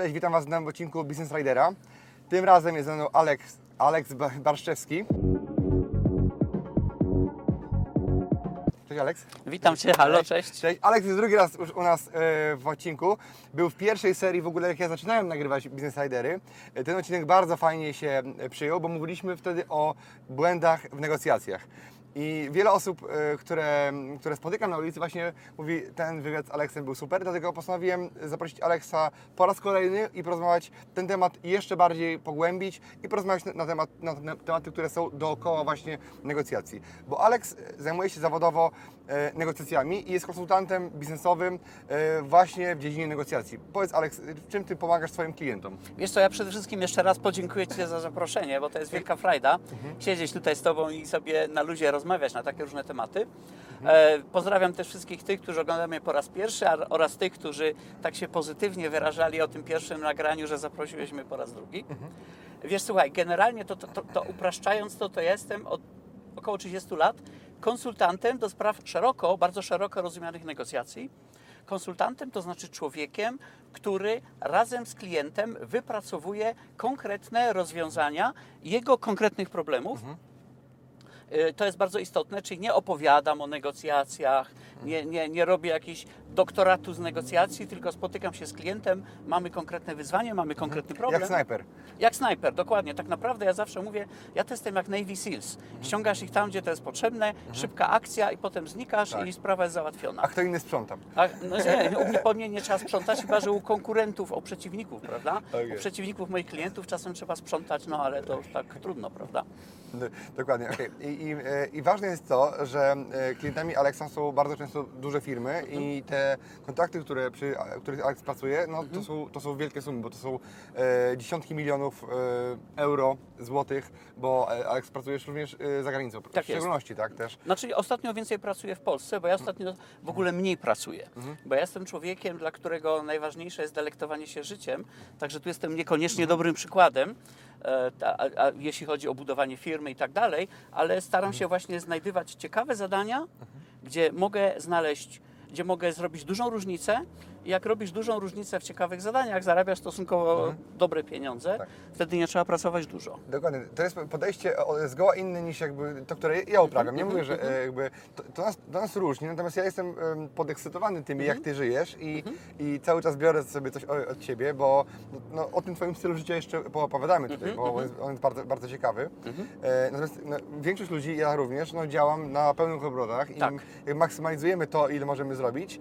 Cześć, witam Was w nowym odcinku Business Ridera. Tym razem jest ze mną Alex, Alex Barszczewski. Cześć Alex. Witam Cię, halo, cześć. Cześć. Alex jest drugi raz już u nas e, w odcinku. Był w pierwszej serii w ogóle, jak ja zaczynałem nagrywać Business Ridery. E, Ten odcinek bardzo fajnie się e, przyjął, bo mówiliśmy wtedy o błędach w negocjacjach. I wiele osób, e, które, które spotykam na ulicy właśnie mówi, ten wywiad z Aleksem był super, dlatego postanowiłem zaprosić Aleksa po raz kolejny i porozmawiać ten temat jeszcze bardziej pogłębić i porozmawiać na, temat, na te- tematy, które są dookoła właśnie negocjacji. Bo Aleks zajmuje się zawodowo e, negocjacjami i jest konsultantem biznesowym e, właśnie w dziedzinie negocjacji. Powiedz Aleks, w czym Ty pomagasz swoim klientom? Wiesz co, ja przede wszystkim jeszcze raz podziękuję Ci za zaproszenie, bo to jest wielka frajda siedzieć tutaj z Tobą i sobie na luzie rozmawiać na takie różne tematy. E, pozdrawiam też wszystkich tych, którzy oglądają mnie po raz pierwszy oraz tych, którzy tak się pozytywnie wyrażali o tym pierwszym nagraniu, że zaprosiłeś mnie po raz drugi. Wiesz, słuchaj, generalnie to, to, to, to upraszczając to, to jestem od około 30 lat konsultantem do spraw szeroko, bardzo szeroko rozumianych negocjacji. Konsultantem to znaczy człowiekiem, który razem z klientem wypracowuje konkretne rozwiązania jego konkretnych problemów. Y, To jest bardzo istotne, czyli nie opowiadam o negocjacjach, nie, nie, nie robię jakichś doktoratu z negocjacji, tylko spotykam się z klientem, mamy konkretne wyzwanie, mamy konkretny problem. Jak snajper. Jak snajper, dokładnie. Tak naprawdę ja zawsze mówię, ja to jestem jak Navy Seals. Ściągasz ich tam, gdzie to jest potrzebne, szybka akcja i potem znikasz Tak. i sprawa jest załatwiona. A kto inny sprząta? A, no nie, u mnie, po mnie nie trzeba sprzątać, chyba że u konkurentów, u przeciwników, prawda? Tak U przeciwników moich klientów czasem trzeba sprzątać, no ale to tak trudno, prawda? Dokładnie, okej. I, i, e, I ważne jest to, że e, klientami Alexa są bardzo często duże firmy i te kontrakty, które przy których Alex pracuje, no to, są, to są wielkie sumy, bo to są e, dziesiątki milionów e, euro, złotych, bo e, Alex pracujesz również e, za granicą, Tak w jest. szczególności, tak też. Znaczy ostatnio więcej pracuję w Polsce, bo ja ostatnio w ogóle mniej pracuję. Bo ja jestem człowiekiem, dla którego najważniejsze jest delektowanie się życiem, także tu jestem niekoniecznie dobrym przykładem, a, a, jeśli chodzi o budowanie firmy i tak dalej, ale staram się właśnie znajdywać ciekawe zadania, gdzie mogę znaleźć, gdzie mogę zrobić dużą różnicę. Jak robisz dużą różnicę w ciekawych zadaniach, zarabiasz stosunkowo dobre pieniądze, Tak. wtedy nie trzeba pracować dużo. Dokładnie. To jest podejście zgoła inne niż jakby to, które ja uprawiam. Nie Mhm, mówię, że e, jakby to, to, nas, to nas różni, natomiast ja jestem em, podekscytowany tym, Mhm. jak Ty żyjesz i, i cały czas biorę sobie coś od Ciebie, bo no, o tym Twoim stylu życia jeszcze poopowiadamy tutaj, Mhm, bo on jest, on jest bardzo, bardzo ciekawy. E, natomiast no, większość ludzi, ja również, no, działam na pełnych obrotach i Tak. maksymalizujemy to, ile możemy zrobić,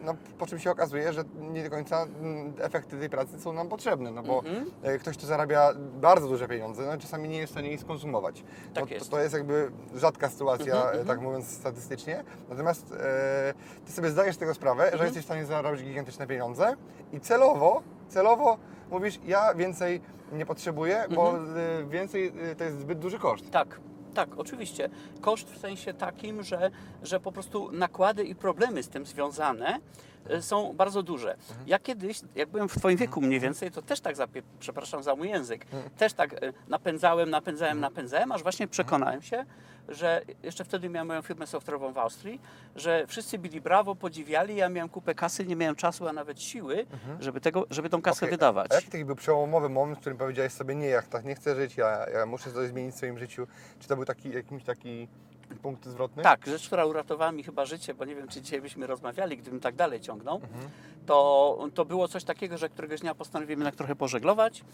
no, po czym się okazuje, że nie do końca mm, efekty tej pracy są nam potrzebne, no bo Mhm. e, ktoś, kto zarabia bardzo duże pieniądze, no, czasami nie jest w stanie ich skonsumować. Tak to, jest. To, to jest jakby rzadka sytuacja, Mhm, e, tak mówiąc statystycznie. Natomiast e, Ty sobie zdajesz tego sprawę, że Mhm. jesteś w stanie zarobić gigantyczne pieniądze i celowo, celowo mówisz, ja więcej nie potrzebuję, bo Mhm. e, więcej e, to jest zbyt duży koszt. Tak, tak, oczywiście. Koszt w sensie takim, że, że po prostu nakłady i problemy z tym związane są bardzo duże. Ja kiedyś, jak byłem w Twoim wieku mniej więcej, to też tak, zapie, przepraszam za mój język, też tak y, napędzałem, napędzałem, napędzałem, aż właśnie przekonałem się, że jeszcze wtedy miałem moją firmę software'ową w Austrii, że wszyscy byli brawo, podziwiali, ja miałem kupę kasy, nie miałem czasu, a nawet siły, żeby, tego, żeby tą kasę Okej, wydawać. A jaki taki był przełomowy moment, w którym powiedziałeś sobie, nie, ja tak nie chcę żyć, ja, ja muszę coś zmienić w swoim życiu? Czy to był taki, jakiś taki punkt zwrotny? Tak, rzecz, która uratowała mi chyba życie, bo nie wiem, czy dzisiaj byśmy rozmawiali, gdybym tak dalej ciągnął, Mhm. to, to było coś takiego, że któregoś dnia postanowiłem jednak trochę pożeglować.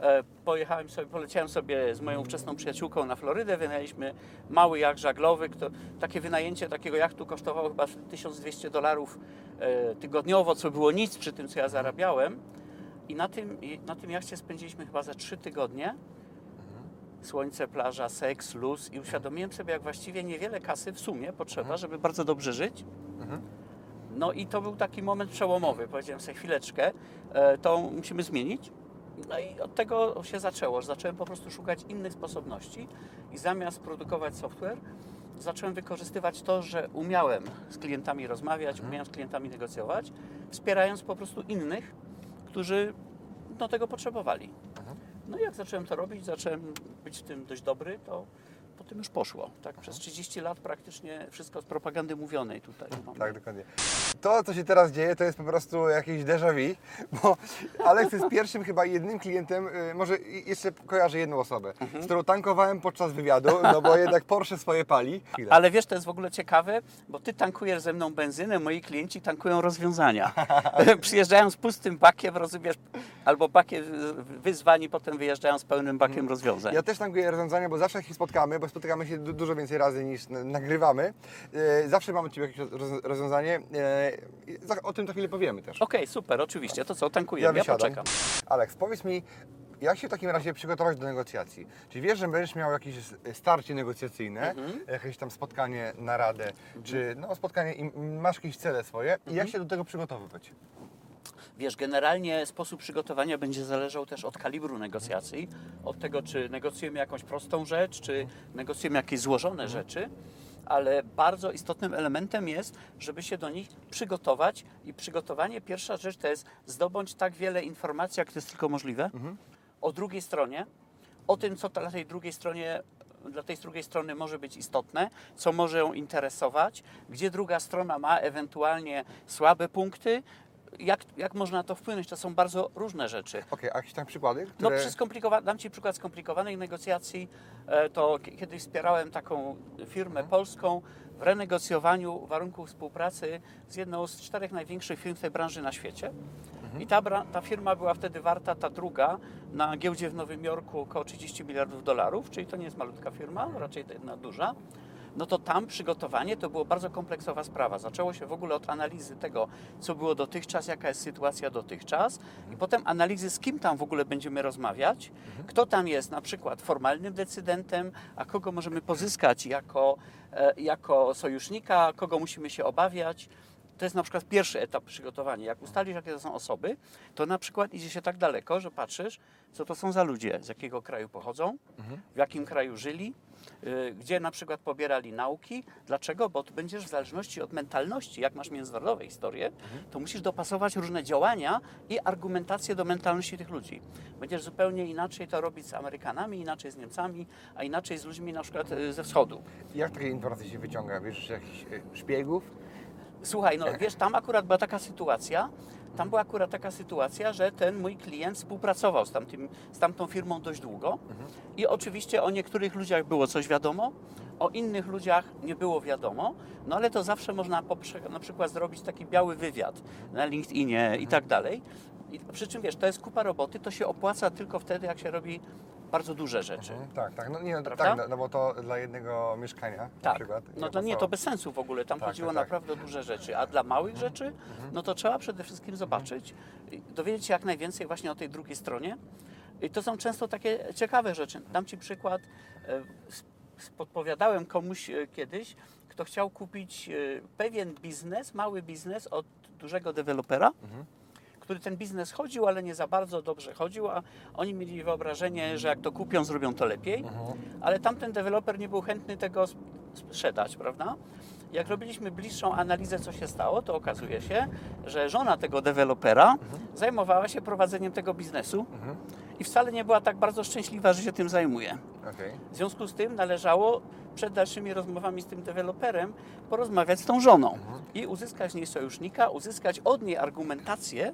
E, pojechałem sobie, poleciałem sobie z moją ówczesną przyjaciółką na Florydę, wynajęliśmy mały jacht żaglowy. Kto, takie wynajęcie takiego jachtu kosztowało chyba 1200 dolarów e, tygodniowo, co było nic przy tym, co ja zarabiałem. I na tym, i na tym jachcie spędziliśmy chyba za trzy tygodnie. Słońce, plaża, seks, luz i uświadomiłem sobie, jak właściwie niewiele kasy w sumie potrzeba, żeby bardzo dobrze żyć. No i to był taki moment przełomowy. Powiedziałem sobie chwileczkę, e, to musimy zmienić. No i od tego się zaczęło. Zacząłem po prostu szukać innych sposobności i zamiast produkować software, zacząłem wykorzystywać to, że umiałem z klientami rozmawiać, umiałem z klientami negocjować, wspierając po prostu innych, którzy do tego potrzebowali. No i jak zacząłem to robić, zacząłem być w tym dość dobry, to po tym już poszło. Tak? Przez 30 lat praktycznie wszystko z propagandy mówionej tutaj. mamy. Tak, dokładnie. To, co się teraz dzieje, to jest po prostu jakieś déjà vu, bo Alex jest pierwszym chyba jednym klientem, y, może jeszcze kojarzę jedną osobę, z którą tankowałem podczas wywiadu, no bo jednak Porsche swoje pali. Chwilę. Ale wiesz, to jest w ogóle ciekawe, bo ty tankujesz ze mną benzynę, moi klienci tankują rozwiązania. Przyjeżdżają z pustym bakiem, rozumiesz, albo bakiem wyzwani, potem wyjeżdżają z pełnym bakiem rozwiązań. Ja też tankuję rozwiązania, bo zawsze jak się spotkamy, bo spotykamy się du- dużo więcej razy niż nagrywamy, e, zawsze mamy Ciebie jakieś roz- rozwiązanie. e, O tym za chwilę powiemy też. Okej, super, oczywiście. To co, tankujemy, ja, wysiadam. poczekam. Alex, powiedz mi, jak się w takim razie przygotować do negocjacji? Czy wiesz, że będziesz miał jakieś starcie negocjacyjne, Mhm. jakieś tam spotkanie, naradę, czy no, spotkanie i masz jakieś cele swoje i Mhm. jak się do tego przygotowywać? Wiesz, generalnie sposób przygotowania będzie zależał też od kalibru negocjacji, od tego, czy negocjujemy jakąś prostą rzecz, czy negocjujemy jakieś złożone rzeczy, ale bardzo istotnym elementem jest, żeby się do nich przygotować i przygotowanie, pierwsza rzecz to jest zdobądź tak wiele informacji, jak to jest tylko możliwe, o drugiej stronie, o tym, co dla tej drugiej stronie dla tej drugiej strony może być istotne, co może ją interesować, gdzie druga strona ma ewentualnie słabe punkty, jak, jak można na to wpłynąć. To są bardzo różne rzeczy. Okej, a jakieś tam przykłady? No, Które... przy skomplikowa- dam Ci przykład skomplikowanej negocjacji. E, To kiedyś wspierałem taką firmę polską w renegocjowaniu warunków współpracy z jedną z czterech największych firm w tej branży na świecie. I ta, ta firma była wtedy warta, ta druga, na giełdzie w Nowym Jorku około 30 miliardów dolarów, czyli to nie jest malutka firma, raczej to jedna duża. No to tam przygotowanie to było bardzo kompleksowa sprawa. Zaczęło się w ogóle od analizy tego, co było dotychczas, jaka jest sytuacja dotychczas, i potem analizy, z kim tam w ogóle będziemy rozmawiać, kto tam jest na przykład formalnym decydentem, a kogo możemy pozyskać jako, e, jako sojusznika, kogo musimy się obawiać. To jest na przykład pierwszy etap przygotowania. Jak ustalisz, jakie to są osoby, to na przykład idzie się tak daleko, że patrzysz, co to są za ludzie, z jakiego kraju pochodzą, w jakim kraju żyli, y, gdzie na przykład pobierali nauki. Dlaczego? Bo tu będziesz w zależności od mentalności, jak masz międzynarodowe historie, to musisz dopasować różne działania i argumentację do mentalności tych ludzi. Będziesz zupełnie inaczej to robić z Amerykanami, inaczej z Niemcami, a inaczej z ludźmi na przykład y, ze wschodu. Jak takie informacje się wyciąga? Wiesz, jakichś e, szpiegów? Słuchaj, no wiesz, tam akurat była taka sytuacja, tam była akurat taka sytuacja, że ten mój klient współpracował z, tamtym, z tamtą firmą dość długo i oczywiście o niektórych ludziach było coś wiadomo, o innych ludziach nie było wiadomo, no ale to zawsze można poprze- na przykład zrobić taki biały wywiad na LinkedInie i tak dalej. I przy czym wiesz, to jest kupa roboty, to się opłaca tylko wtedy, jak się robi bardzo duże rzeczy. Mhm, tak, tak. No, nie, no, Prawda? tak no, no bo to dla jednego mieszkania na Tak, przykład. no to nie, to bez sensu w ogóle, tam Tak, chodziło tak, tak. naprawdę o duże rzeczy, a dla małych rzeczy, no to trzeba przede wszystkim zobaczyć, i dowiedzieć się jak najwięcej właśnie o tej drugiej stronie i to są często takie ciekawe rzeczy. Dam Ci przykład, e, podpowiadałem komuś e, kiedyś, kto chciał kupić e, pewien biznes, mały biznes od dużego dewelopera, który ten biznes chodził, ale nie za bardzo dobrze chodził, a oni mieli wyobrażenie, że jak to kupią, zrobią to lepiej, ale tamten deweloper nie był chętny tego sp- sprzedać, prawda? Jak robiliśmy bliższą analizę, co się stało, to okazuje się, że żona tego dewelopera zajmowała się prowadzeniem tego biznesu i wcale nie była tak bardzo szczęśliwa, że się tym zajmuje. Okej. W związku z tym należało przed dalszymi rozmowami z tym deweloperem porozmawiać z tą żoną i uzyskać z niej sojusznika, uzyskać od niej argumentację,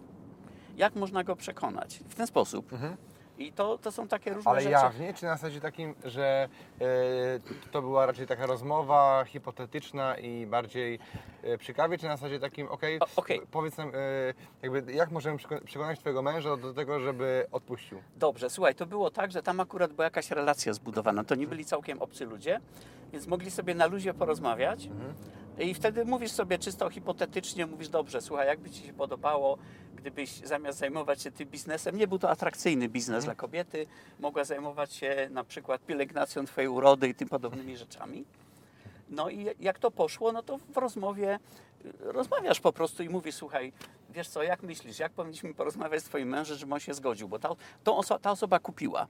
jak można go przekonać. W ten sposób. I to, to są takie różne Ale rzeczy. jawnie, czy na zasadzie takim, że e, to była raczej taka rozmowa hipotetyczna i bardziej przy kawie, czy na zasadzie takim, okej, O, okej. powiedz nam, e, jakby jak możemy przeko- przekonać Twojego męża do tego, żeby odpuścił? Dobrze, słuchaj, to było tak, że tam akurat była jakaś relacja zbudowana. To nie byli całkiem obcy ludzie, więc mogli sobie na luzie porozmawiać. I wtedy mówisz sobie czysto hipotetycznie, mówisz, dobrze, słuchaj, jakby Ci się podobało, gdybyś zamiast zajmować się tym biznesem, nie był to atrakcyjny biznes dla kobiety, mogła zajmować się na przykład pielęgnacją Twojej urody i tym podobnymi rzeczami. No i jak to poszło, no to w rozmowie rozmawiasz po prostu i mówisz, słuchaj, wiesz co, jak myślisz, jak powinniśmy porozmawiać z twoim mężem, żeby on się zgodził, bo ta, oso- ta osoba kupiła.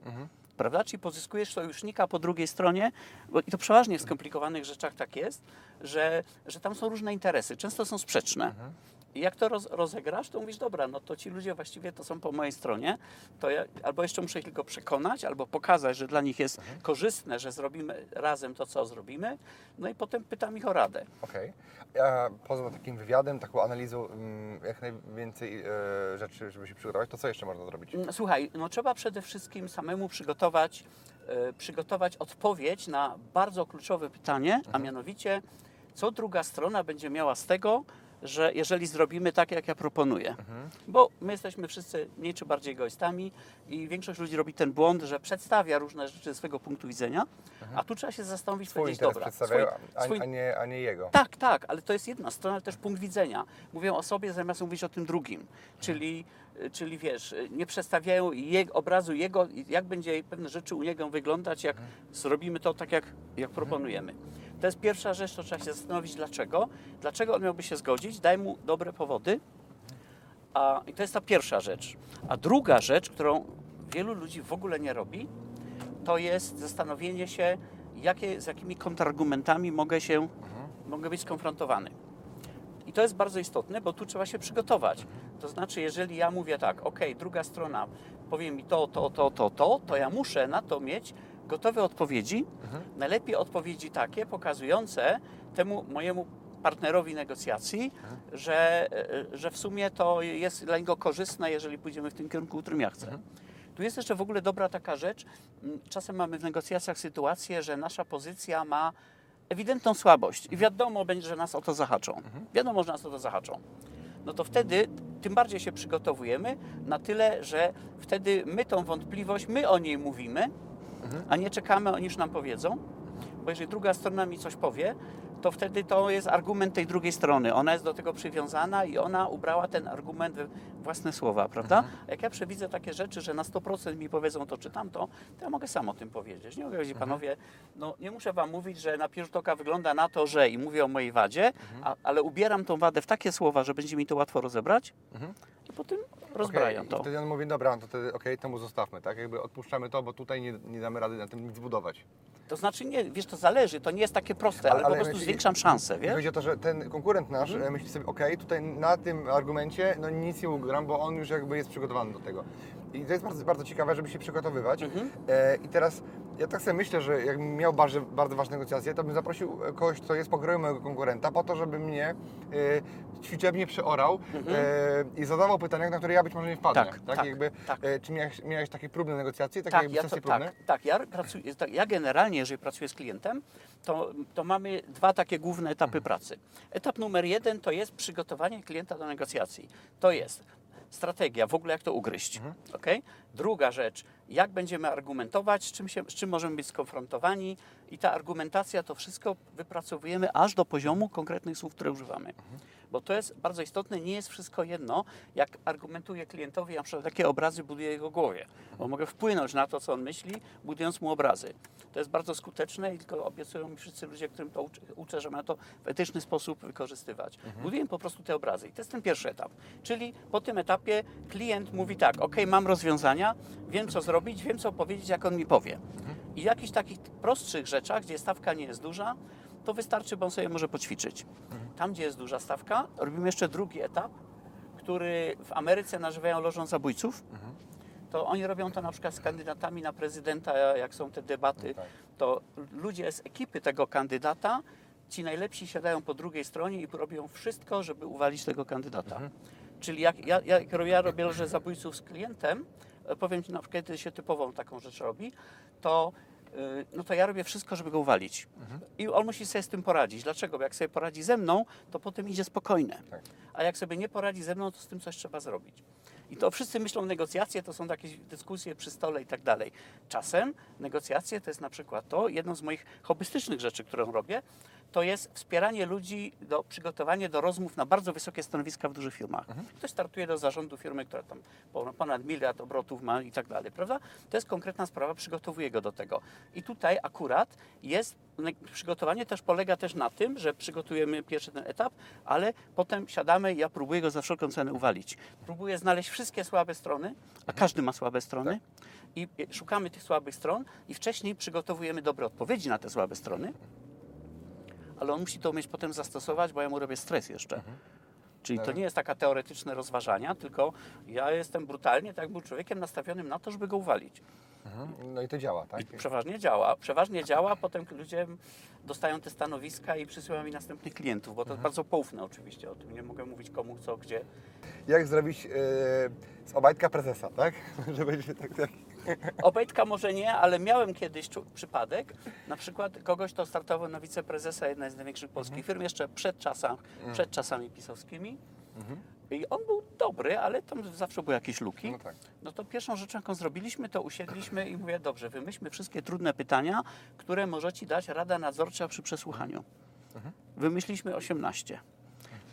Prawda? Czyli pozyskujesz sojusznika po drugiej stronie, bo i to przeważnie w skomplikowanych rzeczach tak jest, że, że tam są różne interesy, często są sprzeczne. I jak to roz, rozegrasz, to mówisz, dobra, no to ci ludzie właściwie to są po mojej stronie, to ja albo jeszcze muszę ich tylko przekonać, albo pokazać, że dla nich jest korzystne, że zrobimy razem to, co zrobimy, no i potem pytam ich o radę. Okej. A poza takim wywiadem, taką analizą, mm, jak najwięcej e, rzeczy, żeby się przygotować, to co jeszcze można zrobić? Mm, Słuchaj, no trzeba przede wszystkim samemu przygotować, e, przygotować odpowiedź na bardzo kluczowe pytanie, a mianowicie, co druga strona będzie miała z tego, że jeżeli zrobimy tak, jak ja proponuję. Bo my jesteśmy wszyscy mniej czy bardziej egoistami i większość ludzi robi ten błąd, że przedstawia różne rzeczy ze swojego punktu widzenia, a tu trzeba się zastanowić, Swój powiedzieć, dobra, swój- a, swój- a, nie, a nie jego. tak, tak, ale to jest jedna strona, ale też punkt widzenia. Mówią o sobie zamiast mówić o tym drugim. Czyli, czyli wiesz, nie przedstawiają je, obrazu jego, jak będzie pewne rzeczy u niego wyglądać, jak zrobimy to tak, jak, jak proponujemy. To jest pierwsza rzecz, to trzeba się zastanowić dlaczego. Dlaczego on miałby się zgodzić? Daj mu dobre powody. A, I to jest ta pierwsza rzecz. A druga rzecz, którą wielu ludzi w ogóle nie robi, to jest zastanowienie się, jakie, z jakimi kontrargumentami mogę się, mogę być skonfrontowany. I to jest bardzo istotne, bo tu trzeba się przygotować. To znaczy, jeżeli ja mówię tak, ok, druga strona powie mi to, to, to, to, to, to ja muszę na to mieć gotowe odpowiedzi. Najlepiej odpowiedzi takie, pokazujące temu mojemu partnerowi negocjacji, że, e, że w sumie to jest dla niego korzystne, jeżeli pójdziemy w tym kierunku, w którym ja chcę. Tu jest jeszcze w ogóle dobra taka rzecz. m, Czasem mamy w negocjacjach sytuację, że nasza pozycja ma ewidentną słabość i wiadomo będzie, że nas o to zahaczą. Wiadomo, że nas o to zahaczą. No to wtedy tym bardziej się przygotowujemy na tyle, że wtedy my tą wątpliwość, my o niej mówimy, a nie czekamy, oni już nam powiedzą. Bo jeżeli druga strona mi coś powie, to wtedy to jest argument tej drugiej strony. Ona jest do tego przywiązana i ona ubrała ten argument we własne słowa, prawda? A jak ja przewidzę takie rzeczy, że na 100% mi powiedzą to czy tamto, to ja mogę sam o tym powiedzieć. Nie mogę powiedzieć, panowie, no nie muszę wam mówić, że na pierwszy oka wygląda na to, że i mówię o mojej wadzie, a, ale ubieram tą wadę w takie słowa, że będzie mi to łatwo rozebrać i potem rozbrają Okej, to. I wtedy on mówi, dobra, no to wtedy okej, temu zostawmy, tak? Jakby odpuszczamy to, bo tutaj nie, nie damy rady na tym nic budować. To znaczy nie, wiesz, to zależy, to nie jest takie proste, ale, po prostu myśli- zwiększam szanse, wiesz? Chodzi o to, że ten konkurent nasz Mhm. e, myśli sobie, okej, tutaj na tym argumencie no nic nie ugram, bo on już jakby jest przygotowany do tego. I to jest bardzo, bardzo ciekawe, żeby się przygotowywać. Mhm. E, I teraz ja tak sobie myślę, że jakbym miał bardzo, bardzo ważne negocjacje, to bym zaprosił e, kogoś, kto jest pokroju mojego konkurenta, po to, żeby mnie e, ćwiczebnie przeorał e, i zadawał pytania, na które ja być może nie wpadnę. Mhm. Tak, tak, jakby, tak. E, czy miałeś, miałeś takie próbne negocjacje, takie Tak, jakby ja, to, próbne? tak, tak, ja pracuję, tak, ja generalnie, jeżeli pracuję z klientem, to, to mamy dwa takie główne etapy pracy. Etap numer jeden to jest przygotowanie klienta do negocjacji. To jest strategia, w ogóle jak to ugryźć. okej? Druga rzecz, jak będziemy argumentować, z czym, się, z czym możemy być skonfrontowani i ta argumentacja, to wszystko wypracowujemy aż do poziomu konkretnych słów, które używamy. Bo to jest bardzo istotne, nie jest wszystko jedno, jak argumentuję klientowi, na przykład jakie obrazy buduję jego głowie. Bo mogę wpłynąć na to, co on myśli, budując mu obrazy. To jest bardzo skuteczne i tylko obiecują mi wszyscy ludzie, którym to uczę, uczę że ma to w etyczny sposób wykorzystywać. Buduję po prostu te obrazy i to jest ten pierwszy etap. Czyli po tym etapie klient mówi tak, ok, mam rozwiązania, wiem co zrobić, wiem co powiedzieć, jak on mi powie. I w jakichś takich prostszych rzeczach, gdzie stawka nie jest duża, to wystarczy, bo on sobie może poćwiczyć. Tam, gdzie jest duża stawka, robimy jeszcze drugi etap, który w Ameryce nazywają lożą zabójców. To oni robią to na przykład z kandydatami na prezydenta, jak są te debaty, tak. to ludzie z ekipy tego kandydata, ci najlepsi siadają po drugiej stronie i robią wszystko, żeby uwalić tego kandydata. Czyli jak ja, jak ja robię lożę zabójców z klientem, powiem Ci na przykład, kiedy się typową taką rzecz robi, to no to ja robię wszystko, żeby go uwalić. I on musi sobie z tym poradzić. Dlaczego? Bo jak sobie poradzi ze mną, to potem idzie spokojne. Tak. A jak sobie nie poradzi ze mną, to z tym coś trzeba zrobić. I to wszyscy myślą negocjacje, to są jakieś dyskusje przy stole i tak dalej. Czasem negocjacje to jest na przykład to, jedną z moich hobbystycznych rzeczy, którą robię, to jest wspieranie ludzi, do, przygotowanie do rozmów na bardzo wysokie stanowiska w dużych firmach. Ktoś startuje do zarządu firmy, która tam po- ponad miliard obrotów ma i tak dalej, prawda? To jest konkretna sprawa, przygotowuje go do tego. I tutaj akurat jest, ne- przygotowanie też polega też na tym, że przygotujemy pierwszy ten etap, ale potem siadamy i ja próbuję go za wszelką cenę uwalić. Próbuję znaleźć wszystkie słabe strony, a każdy ma słabe strony. I i szukamy tych słabych stron i wcześniej przygotowujemy dobre odpowiedzi na te słabe strony, ale on musi to umieć potem zastosować, bo ja mu robię stres jeszcze. Czyli to nie jest taka teoretyczne rozważania, tylko ja jestem brutalnie, tak był człowiekiem nastawionym na to, żeby go uwalić. Mhm. No i to działa, tak? I przeważnie działa. Przeważnie działa, potem ludzie dostają te stanowiska i przysyłają mi następnych klientów, bo to jest bardzo poufne oczywiście, o tym nie mogę mówić komu, co, gdzie. Jak zrobić e, z Obajtka prezesa, tak? Żeby się tak, tak... Obejtka może nie, ale miałem kiedyś przypadek, na przykład kogoś, kto startował na wiceprezesa jednej z największych polskich firm, jeszcze przed, czasach, przed czasami pisowskimi. I on był dobry, ale tam zawsze były jakieś luki. No tak. No to pierwszą rzeczą, jaką zrobiliśmy, to usiedliśmy i mówię, dobrze, wymyślmy wszystkie trudne pytania, które może Ci dać Rada Nadzorcza przy przesłuchaniu. Wymyśliliśmy 18.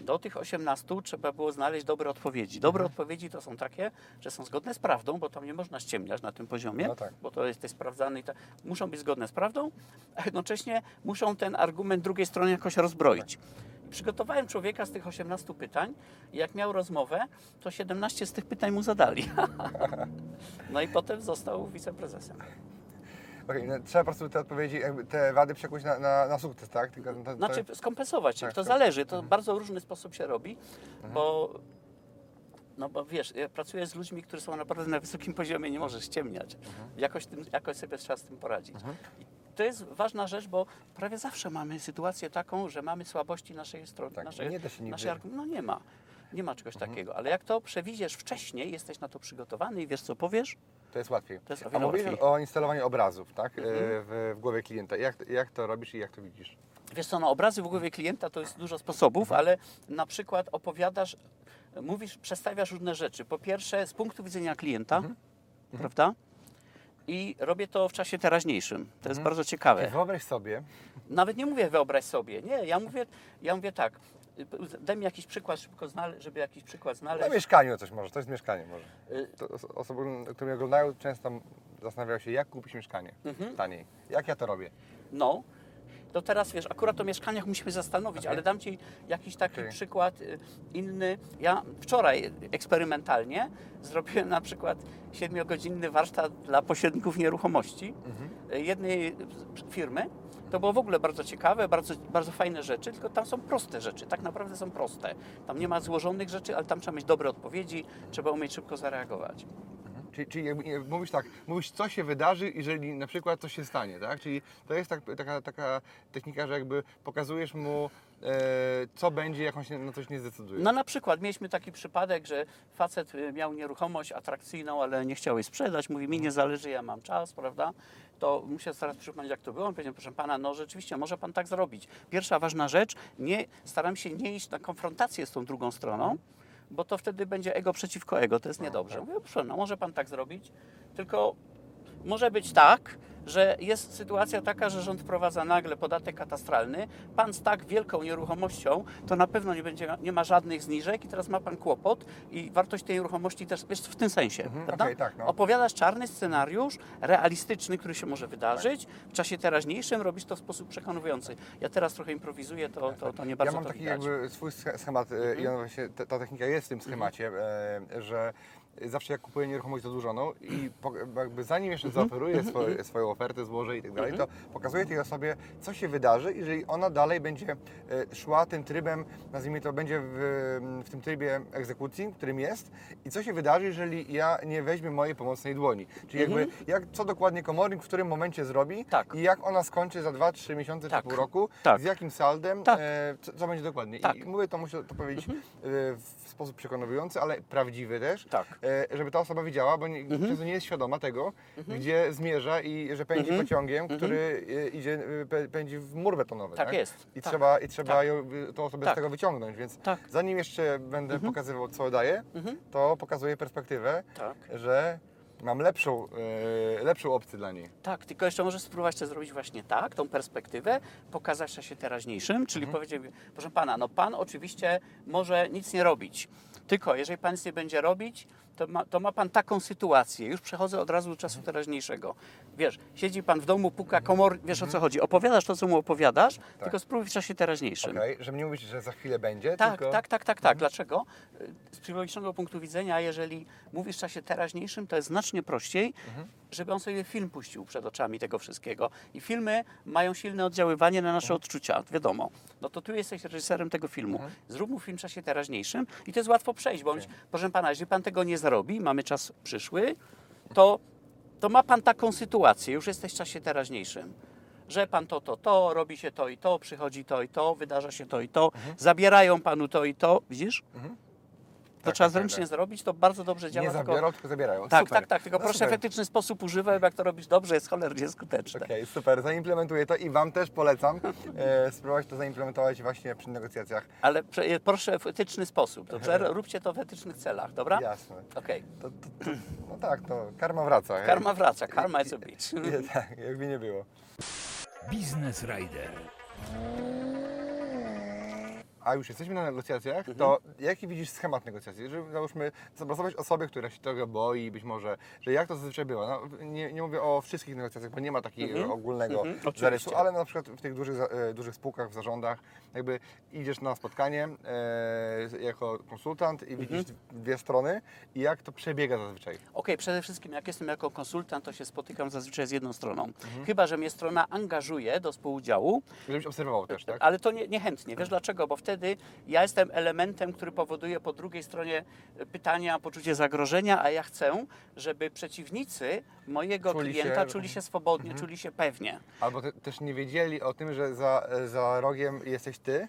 Do tych 18 trzeba było znaleźć dobre odpowiedzi. Dobre odpowiedzi to są takie, że są zgodne z prawdą, bo tam nie można ściemniać na tym poziomie, No tak. bo to jest, jest sprawdzane i tak. Muszą być zgodne z prawdą, a jednocześnie muszą ten argument drugiej strony jakoś rozbroić. Przygotowałem człowieka z tych 18 pytań i jak miał rozmowę, to 17 z tych pytań mu zadali. no i potem został wiceprezesem. Okej, no, trzeba po prostu te odpowiedzi, jakby te wady przekuć na, na, na sukces, tak? Tylko to, to, Znaczy skompensować, Tak, to tak. zależy, to w bardzo różny sposób się robi, bo no bo wiesz, ja pracuję z ludźmi, którzy są naprawdę na wysokim poziomie, nie możesz ściemniać. Jakoś, tym, jakoś sobie trzeba z tym poradzić. I to jest ważna rzecz, bo prawie zawsze mamy sytuację taką, że mamy słabości naszej strony. Tak, naszej, nie da się naszej No nie ma. Nie ma czegoś takiego, ale jak to przewidziesz wcześniej, jesteś na to przygotowany i wiesz co powiesz, to jest łatwiej. to jest o A mówisz łatwiej. Mhm. o instalowaniu obrazów, tak? E, W, w głowie klienta. Jak, jak to robisz i jak to widzisz? Wiesz co, no obrazy w głowie klienta to jest dużo sposobów, ale na przykład opowiadasz, mówisz, przedstawiasz różne rzeczy. Po pierwsze z punktu widzenia klienta, prawda? I robię to w czasie teraźniejszym. To jest bardzo ciekawe. Wyobraź sobie, Nawet nie mówię wyobraź sobie. Nie, ja mówię, ja mówię tak. Daj mi jakiś przykład szybko, żeby jakiś przykład na znaleźć. mieszkaniu coś może, to jest mieszkanie może. Y, To os- osoby, które mnie oglądają, często zastanawiają się, jak kupić mieszkanie Mhm. taniej. Jak ja to robię? No, to teraz wiesz, akurat o mieszkaniach musimy zastanowić, Okej. ale dam Ci jakiś taki Okej. przykład y, inny. Ja wczoraj eksperymentalnie zrobiłem na przykład siedmiogodzinny warsztat dla pośredników nieruchomości y, jednej firmy. To było w ogóle bardzo ciekawe, bardzo, bardzo fajne rzeczy, tylko tam są proste rzeczy, tak naprawdę są proste. Tam nie ma złożonych rzeczy, ale tam trzeba mieć dobre odpowiedzi, trzeba umieć szybko zareagować. Czyli, czyli nie, mówisz tak, mówisz co się wydarzy, jeżeli na przykład coś się stanie, tak? Czyli to jest tak, taka, taka technika, że jakby pokazujesz mu, e, co będzie, jak on się na coś nie zdecyduje. No na przykład mieliśmy taki przypadek, że facet y, miał nieruchomość atrakcyjną, ale nie chciał jej sprzedać. Mówi, mi nie zależy, ja mam czas, prawda? To muszę teraz przypomnieć, jak to było. On powiedział, proszę pana, no rzeczywiście, może pan tak zrobić. Pierwsza ważna rzecz, nie, staram się nie iść na konfrontację z tą drugą stroną, bo to wtedy będzie ego przeciwko ego, to jest niedobrze. Mówię, proszę, no może pan tak zrobić, tylko może być tak, że jest sytuacja taka, że rząd wprowadza nagle podatek katastralny. Pan z tak wielką nieruchomością, to na pewno nie, będzie, nie ma żadnych zniżek i teraz ma pan kłopot i wartość tej nieruchomości też jest w tym sensie. prawda? Mhm, okej, tak, no. Opowiadasz czarny scenariusz, realistyczny, który się może wydarzyć. W czasie teraźniejszym robisz to w sposób przekonujący. Ja teraz trochę improwizuję, to, to, to nie bardzo ja mam to taki swój sch- schemat e, i on właśnie, ta, ta technika jest w tym schemacie, e, że zawsze jak kupuję nieruchomość zadłużoną i po, jakby zanim jeszcze zaoferuję swoje, swoją ofertę, złożę i tak dalej, to pokazuję tej osobie, co się wydarzy, jeżeli ona dalej będzie e, szła tym trybem, nazwijmy to, będzie w, w tym trybie egzekucji, którym jest i co się wydarzy, jeżeli ja nie weźmie mojej pomocnej dłoni. Czyli jakby jak, co dokładnie komornik w którym momencie zrobi Tak. i jak ona skończy za 2-3 miesiące Tak. czy pół roku, Tak. z jakim saldem, Tak. e, co, co będzie dokładnie. Tak. I mówię to, muszę to powiedzieć e, w sposób przekonujący, ale prawdziwy też, Tak. e, żeby ta osoba wiedziała, bo nie, Mhm. nie jest świadoma tego, gdzie zmierza i że pędzi pociągiem, który e, idzie, e, pę- pędzi w mur betonowy. Mhm. Tak jest. I Tak. trzeba, i trzeba Tak. ją, tą osobę Tak. z tego wyciągnąć, więc Tak. zanim jeszcze będę pokazywał, co daje, Mhm. to pokazuję perspektywę, Tak. że mam lepszą, e, lepszą opcję dla niej. Tak, tylko jeszcze możesz spróbować to zrobić właśnie tak, tą perspektywę, pokazać czasie teraźniejszym, czyli powiedzieć, proszę pana, no pan oczywiście może nic nie robić, tylko jeżeli pan nic nie będzie robić, to ma, to ma pan taką sytuację. Już przechodzę od razu do czasu teraźniejszego. Wiesz, siedzi pan w domu, puka komor, wiesz o co chodzi. Opowiadasz to, co mu opowiadasz, tylko spróbuj w czasie teraźniejszym. Okej, żeby nie mówić, że za chwilę będzie, Tak, tylko... tak, tak, tak, tak. Dlaczego? Z psychologicznego punktu widzenia, jeżeli mówisz w czasie teraźniejszym, to jest znacznie prościej, żeby on sobie film puścił przed oczami tego wszystkiego. I filmy mają silne oddziaływanie na nasze odczucia, wiadomo. No to tu jesteś reżyserem tego filmu. Zrób mu film w czasie teraźniejszym i to jest łatwo przejść, bądź, proszę pana, jeżeli pan tego nie zrobi, mamy czas przyszły, to, to ma pan taką sytuację, już jesteś w czasie teraźniejszym że pan to, to, to, robi się to i to, przychodzi to i to, wydarza się to i to, zabierają panu to i to, widzisz? To. Tak, trzeba tak, zręcznie tak. zrobić, to bardzo dobrze działa. Nie tylko- zabiorą, tylko zabierają. Tak, super. tak, tak, tylko No proszę super. w efektyczny sposób używaj, bo jak to robisz dobrze, jest cholernie skuteczne. Okej, super, zaimplementuję to i Wam też polecam e, spróbować to zaimplementować właśnie przy negocjacjach. Ale prze- proszę w etyczny sposób, dobrze? Róbcie to w etycznych celach, dobra? Jasne. Okej. To, no tak, to karma wraca. Karma wraca, karma is a bitch. Nie, tak, jakby nie było. Biznes Rider. A już jesteśmy na negocjacjach, Mhm. to jaki widzisz schemat negocjacji? Żeby załóżmy zobrazować osobę, która się tego boi, być może, że jak to zazwyczaj bywa. No, nie, nie mówię o wszystkich negocjacjach, bo nie ma takiego ogólnego Mhm, zarysu, ale na przykład w tych dużych, e, dużych spółkach, w zarządach, jakby idziesz na spotkanie e, jako konsultant i widzisz Mhm. dwie strony i jak to przebiega zazwyczaj. Okej, przede wszystkim jak jestem jako konsultant, to się spotykam zazwyczaj z jedną stroną. Mhm. Chyba, że mnie strona angażuje do współudziału, Żebyś obserwował też, tak? Ale to nie, niechętnie. Wiesz dlaczego? Bo wtedy ja jestem elementem, który powoduje po drugiej stronie pytania poczucie zagrożenia, a ja chcę, żeby przeciwnicy mojego Czuli klienta się- Mhm. czuli się swobodnie, czuli się pewnie. Albo te, też nie wiedzieli o tym, że za, za rogiem jesteś ty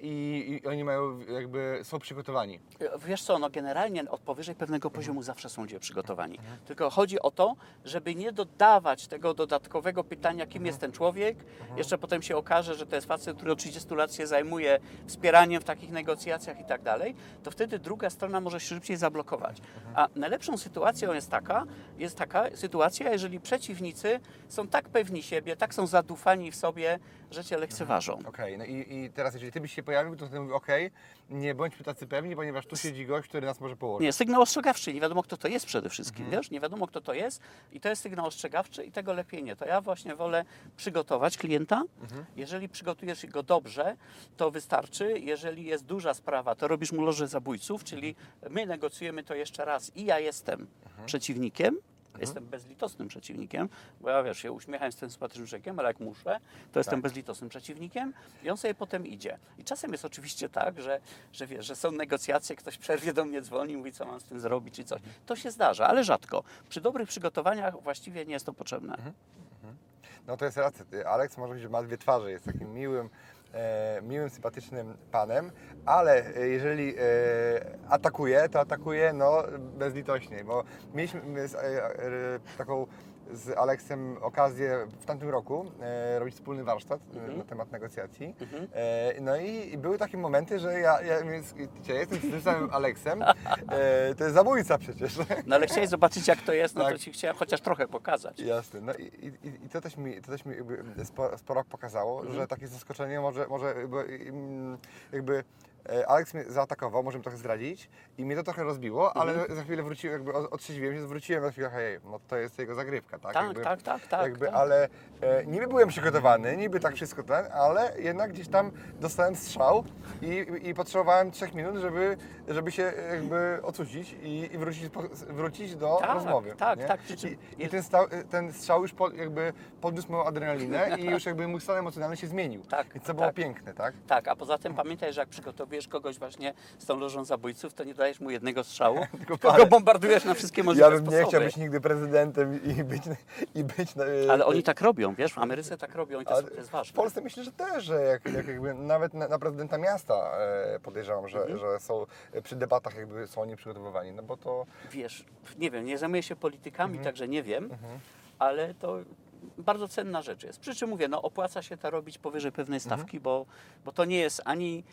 i, i oni mają jakby, są przygotowani. Wiesz co, no generalnie od powyżej pewnego poziomu zawsze są ludzie przygotowani. Tylko chodzi o to, żeby nie dodawać tego dodatkowego pytania, kim jest ten człowiek. Jeszcze potem się okaże, że to jest facet, który od 30 lat się zajmuje wspieraniem w takich negocjacjach i tak dalej, to wtedy druga strona może się szybciej zablokować. A najlepszą sytuacją jest taka, jest taka sytuacja, jeżeli przeciwnicy są tak pewni siebie, tak są zadufani w sobie, że cię lekceważą. Okej, no i, i teraz jeżeli ty byś się pojawił, to wtedy mówię, okej, nie bądźmy tacy pewni, ponieważ tu siedzi gość, który nas może położyć. Nie, sygnał ostrzegawczy. Nie wiadomo, kto to jest przede wszystkim, Mhm. wiesz? Nie wiadomo, kto to jest i to jest sygnał ostrzegawczy i tego lepiej nie. To ja właśnie wolę przygotować klienta. Mhm. Jeżeli przygotujesz go dobrze, to wystarczy. Jeżeli jest duża sprawa, to robisz mu lożę zabójców, czyli my negocjujemy to jeszcze raz i ja jestem Mhm. Jestem bezlitosnym przeciwnikiem, bo ja wiesz, się uśmiecham z tym sympatycznym człowiekiem, ale jak muszę, to jestem bezlitosnym przeciwnikiem i on sobie potem idzie. I czasem jest oczywiście tak, że, że wiesz, że są negocjacje, ktoś przerwie do mnie dzwoni, mówi, co mam z tym zrobić czy coś. To się zdarza, ale rzadko. Przy dobrych przygotowaniach właściwie nie jest to potrzebne. No to jest racja. Aleks może być, że ma dwie twarze, jest takim miłym, miłym, sympatycznym panem, ale e, jeżeli e, atakuje, to atakuje no, bezlitośnie, bo mieliśmy e, e, taką z Aleksem okazję w tamtym roku e, robić wspólny warsztat e, na temat negocjacji. E, no i, i były takie momenty, że ja, ja, ja jestem z tym samym Aleksem, e, to jest zabójca przecież. No ale chciałeś zobaczyć, jak to jest, no Tak. to ci chciałem chociaż trochę pokazać. Jasne. No i, i, i to też mi, to też mi sporo, sporo pokazało, Mhm. że takie zaskoczenie może, może jakby, jakby Alex mnie zaatakował, możemy trochę zdradzić i mnie to trochę rozbiło, ale Mhm. za chwilę wróciłem, jakby otrzeźwiłem się, zwróciłem na chwilę, hej, no to jest jego zagrywka, tak? Tak, jakby, tak, tak, tak, Jakby, tak. Ale e, niby byłem przygotowany, niby tak wszystko ten, ale jednak gdzieś tam dostałem strzał i, i potrzebowałem trzech minut, żeby, żeby się jakby ocucić i, i wrócić, wrócić do Tak, rozmowy. tak, nie? tak, czym I, i ten, stał, ten strzał już po, jakby podniósł moją adrenalinę i już jakby mój stan emocjonalny się zmienił. Tak, Więc to było tak. piękne, tak? Tak, a poza tym pamiętaj, że jak przygotowujesz kogoś właśnie z tą lożą zabójców, to nie dajesz mu jednego strzału, tylko parę. go bombardujesz na wszystkie możliwe Ja bym sposoby. nie chciał być nigdy prezydentem i być, i być na, Ale oni tak robią, wiesz, w Ameryce tak robią i to, jest- to jest W ważne. Polsce myślę, że też, że jak, jak jakby nawet na, na prezydenta miasta e, podejrzewam, że, Mhm. że są przy debatach jakby są oni przygotowywani, no bo to Wiesz, nie wiem, nie zajmuję się politykami, Mhm. także nie wiem, ale to bardzo cenna rzecz jest. Przy czym mówię, no opłaca się to robić powyżej pewnej Mhm. stawki, bo, bo to nie jest ani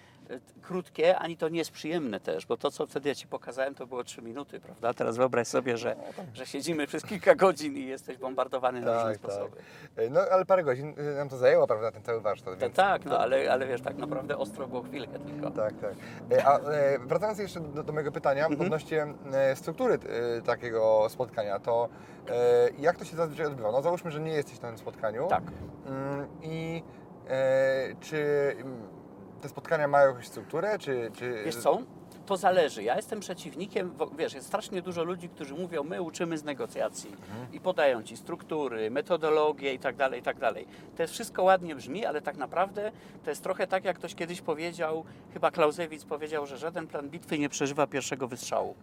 krótkie, ani to nie jest przyjemne też, bo to, co wtedy ja Ci pokazałem, to było 3 minuty, prawda? Teraz wyobraź sobie, że, że siedzimy przez kilka godzin i jesteś bombardowany na różne sposoby. E, No ale parę godzin e, nam to zajęło, prawda, ten cały warsztat. Więc... tak, no ale, ale wiesz, tak naprawdę ostro było chwilkę tylko. Tak, tak. E, A wracając jeszcze do, do mojego pytania Mhm. odnośnie struktury takiego spotkania, to jak to się zazwyczaj odbywa? No załóżmy, że nie jesteś na tym spotkaniu. Tak. Mm, I czy te spotkania mają jakąś strukturę, czy... czy... Wiesz co? To zależy. Ja jestem przeciwnikiem, wiesz, jest strasznie dużo ludzi, którzy mówią, my uczymy z negocjacji i podają ci struktury, metodologię i tak dalej, i tak dalej. To jest wszystko ładnie brzmi, ale tak naprawdę to jest trochę tak, jak ktoś kiedyś powiedział, chyba Clausewitz powiedział, że żaden plan bitwy nie przeżywa pierwszego wystrzału.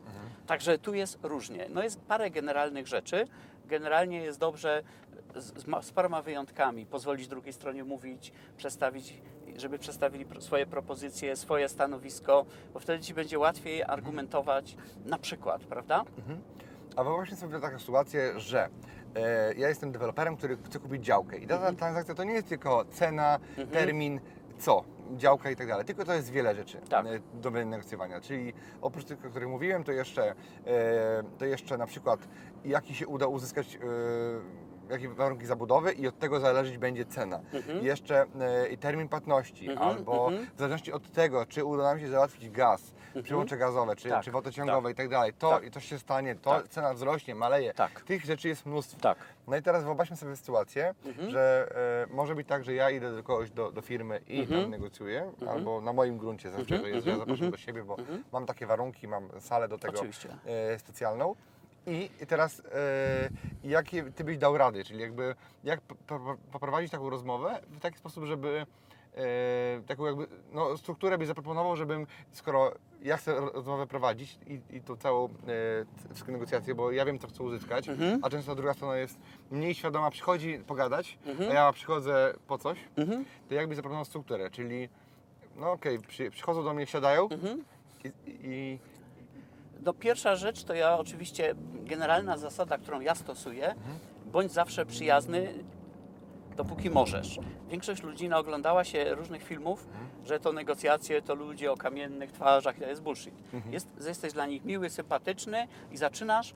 Także tu jest różnie. No jest parę generalnych rzeczy. Generalnie jest dobrze z, z, z paroma wyjątkami pozwolić drugiej stronie mówić, przedstawić, żeby przedstawili swoje propozycje, swoje stanowisko, bo wtedy ci będzie łatwiej argumentować na przykład, prawda? A wyobraźmy sobie taką sytuację, że e, ja jestem deweloperem, który chce kupić działkę i dana transakcja to nie jest tylko cena, termin, co, działka i tak dalej, tylko to jest wiele rzeczy Tak. e, do wynegocjowania. Czyli oprócz tych, o których mówiłem, to jeszcze, e, to jeszcze na przykład jaki się uda uzyskać e, jakie warunki zabudowy i od tego zależeć będzie cena. I jeszcze e, i termin płatności, Mhm, albo mhm. w zależności od tego, czy uda nam się załatwić gaz, przyłącze gazowe, czy, Tak, czy wodociągowe i tak dalej, to, Tak. i to się stanie, to Tak. cena wzrośnie, maleje. Tak. Tych rzeczy jest mnóstwo. Tak. No i teraz wyobraźmy sobie sytuację, Mhm. że e, może być tak, że ja idę do kogoś do, do firmy i Mhm. tam negocjuję, albo na moim gruncie zawsze to jest, że ja zapraszam do siebie, bo mam takie warunki, mam salę do tego e, specjalną. I teraz e, jakie ty byś dał rady, czyli jakby jak poprowadzić taką rozmowę w taki sposób, żeby e, taką jakby no, strukturę byś zaproponował, żebym skoro ja chcę ro- rozmowę prowadzić i, i tą całą t- wszystkie negocjacje, bo ja wiem co chcę uzyskać, Mhm. a często druga strona jest mniej świadoma, przychodzi pogadać, a ja przychodzę po coś, Mhm. to jakby zaproponował strukturę, czyli no okej, przy, przychodzą do mnie, siadają Mhm. i, i No pierwsza rzecz to ja oczywiście, generalna zasada, którą ja stosuję, bądź zawsze przyjazny, dopóki możesz. Większość ludzi naoglądała się różnych filmów, że to negocjacje, to ludzie o kamiennych twarzach, to jest bullshit. Jest, jesteś dla nich miły, sympatyczny i zaczynasz,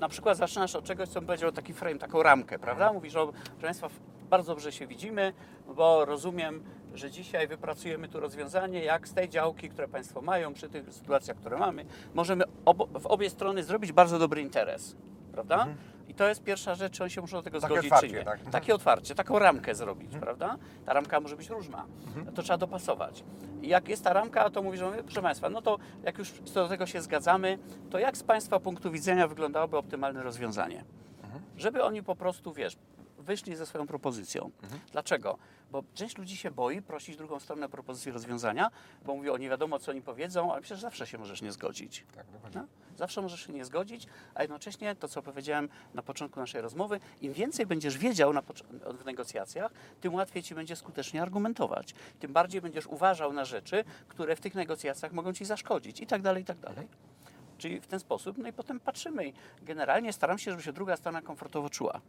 na przykład zaczynasz od czegoś, co bym powiedział taki frame, taką ramkę, prawda? Mówisz, o, proszę Państwa, bardzo dobrze się widzimy, bo rozumiem, że dzisiaj wypracujemy tu rozwiązanie, jak z tej działki, które Państwo mają, przy tych sytuacjach, które mamy, możemy obo, w obie strony zrobić bardzo dobry interes, prawda? I to jest pierwsza rzecz, czy oni się muszą do tego Mhm. Takie zgodzić, otwarcie, czy nie. tak? Mhm. Takie otwarcie, taką ramkę zrobić, prawda? Ta ramka może być różna, Mhm. to trzeba dopasować. I jak jest ta ramka, to mówisz, że proszę Państwa, no to jak już do tego się zgadzamy, to jak z Państwa punktu widzenia wyglądałoby optymalne rozwiązanie? Mhm. Żeby oni po prostu, wiesz, wyszli ze swoją propozycją. Mhm. Dlaczego? Bo część ludzi się boi prosić drugą stronę propozycji rozwiązania, bo mówi o nie wiadomo, co oni powiedzą, ale przecież zawsze się możesz nie zgodzić. tak. No? Zawsze możesz się nie zgodzić, a jednocześnie to, co powiedziałem na początku naszej rozmowy, im więcej będziesz wiedział na, w negocjacjach, tym łatwiej ci będzie skutecznie argumentować. Tym bardziej będziesz uważał na rzeczy, które w tych negocjacjach mogą ci zaszkodzić i tak dalej, i tak dalej. Czyli w ten sposób, no i potem patrzymy i generalnie staram się, żeby się druga strona komfortowo czuła.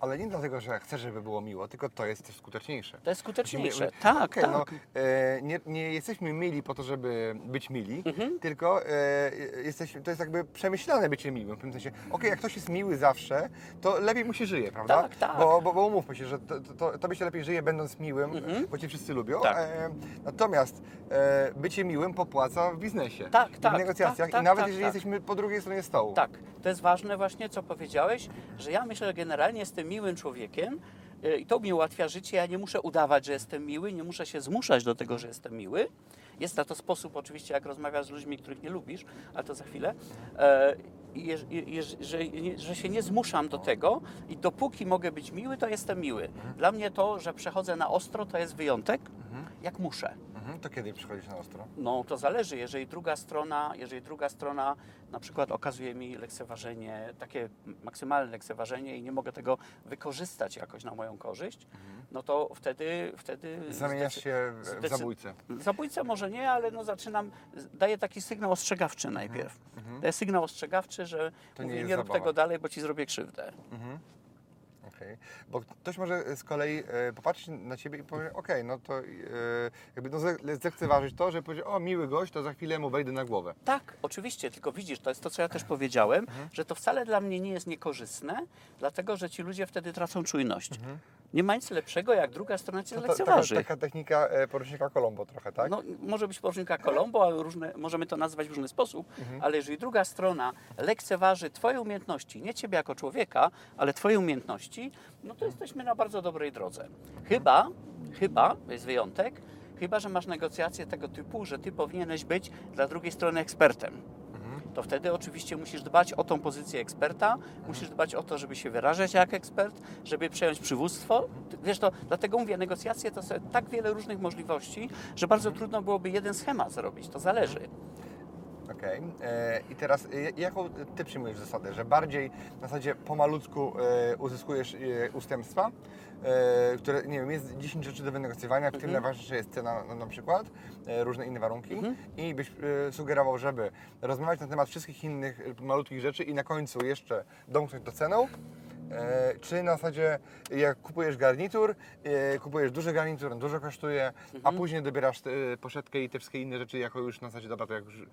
Ale nie dlatego, że chcę, żeby było miło, tylko to jest też skuteczniejsze. To jest skuteczniejsze. Musimy- Tak, Okej, tak. no, e, nie, nie jesteśmy mili po to, żeby być mili, Mhm. tylko e, jesteśmy, to jest jakby przemyślane bycie miłym. W pewnym sensie, okej, jak ktoś jest miły zawsze, to lepiej mu się żyje, prawda? Tak, tak. Bo, bo, bo umówmy się, że to, to, to, tobie się lepiej żyje będąc miłym, bo cię wszyscy lubią. Mhm. Tak. E, natomiast e, bycie miłym popłaca w biznesie. Tak, i w tak, negocjacjach. tak, tak, I nawet tak, jeżeli tak. jesteśmy po drugiej stronie stołu. Tak, to jest ważne właśnie, co powiedziałeś, że ja myślę, że generalnie jestem miłym człowiekiem y, i to mi ułatwia życie. Ja nie muszę udawać, że jestem miły, nie muszę się zmuszać do tego, że jestem miły. Jest na to sposób oczywiście, jak rozmawiasz z ludźmi, których nie lubisz, ale to za chwilę. E, i- jeż- że, że się nie zmuszam do tego i dopóki mogę być miły, to jestem miły. Dla mnie to, że przechodzę na ostro, to jest wyjątek, jak muszę. Mhm, to kiedy przychodzisz na ostro? No to zależy, jeżeli druga strona, jeżeli druga strona na przykład okazuje mi lekceważenie, takie maksymalne lekceważenie i nie mogę tego wykorzystać jakoś na moją korzyść, no to wtedy wtedy Zamieniasz się w- zabójcę. Zabójcę może nie, ale no zaczynam, daję taki sygnał ostrzegawczy najpierw. Daję sygnał ostrzegawczy, że Mhm, To nie mówię, jest nie rób zabawa. tego dalej, bo ci zrobię krzywdę. Mhm. Okej, bo ktoś może z kolei e, popatrzeć na Ciebie i powiedzieć, okej, no to e, jakby no, zlekceważyć to, że powiedzieć, o miły gość, to za chwilę mu wejdę na głowę. Tak, oczywiście, tylko widzisz, to jest to, co ja też powiedziałem, Mhm. że to wcale dla mnie nie jest niekorzystne, dlatego że ci ludzie wtedy tracą czujność. Mhm. Nie ma nic lepszego, jak druga strona cię To, to, taka, lekceważy. taka technika e, porucznika Colombo trochę, tak? No, może być porucznika Colombo, ale różne, możemy to nazwać w różny sposób, Mhm. ale jeżeli druga strona lekceważy Twoje umiejętności, nie Ciebie jako człowieka, ale Twoje umiejętności, no to jesteśmy na bardzo dobrej drodze. Chyba, chyba, to jest wyjątek, chyba, że masz negocjacje tego typu, że Ty powinieneś być dla drugiej strony ekspertem. To wtedy oczywiście musisz dbać o tą pozycję eksperta, musisz dbać o to, żeby się wyrażać jak ekspert, żeby przejąć przywództwo. Wiesz, to dlatego mówię, negocjacje to są tak wiele różnych możliwości, że bardzo trudno byłoby jeden schemat zrobić. To zależy. Okej. E, I teraz, e, jaką Ty przyjmujesz zasadę? Że bardziej na zasadzie pomalutku e, uzyskujesz ustępstwa, które, nie wiem, jest 10 rzeczy do wynegocjowania, w tym najważniejsze jest cena na, na przykład, różne inne warunki i byś sugerował, żeby rozmawiać na temat wszystkich innych malutkich rzeczy i na końcu jeszcze domknąć to ceną, E, czy na zasadzie jak kupujesz garnitur, e, kupujesz duży garnitur, on dużo kosztuje, a później dobierasz e, poszetkę i te wszystkie inne rzeczy jako już na zasadzie, dobra, to jak już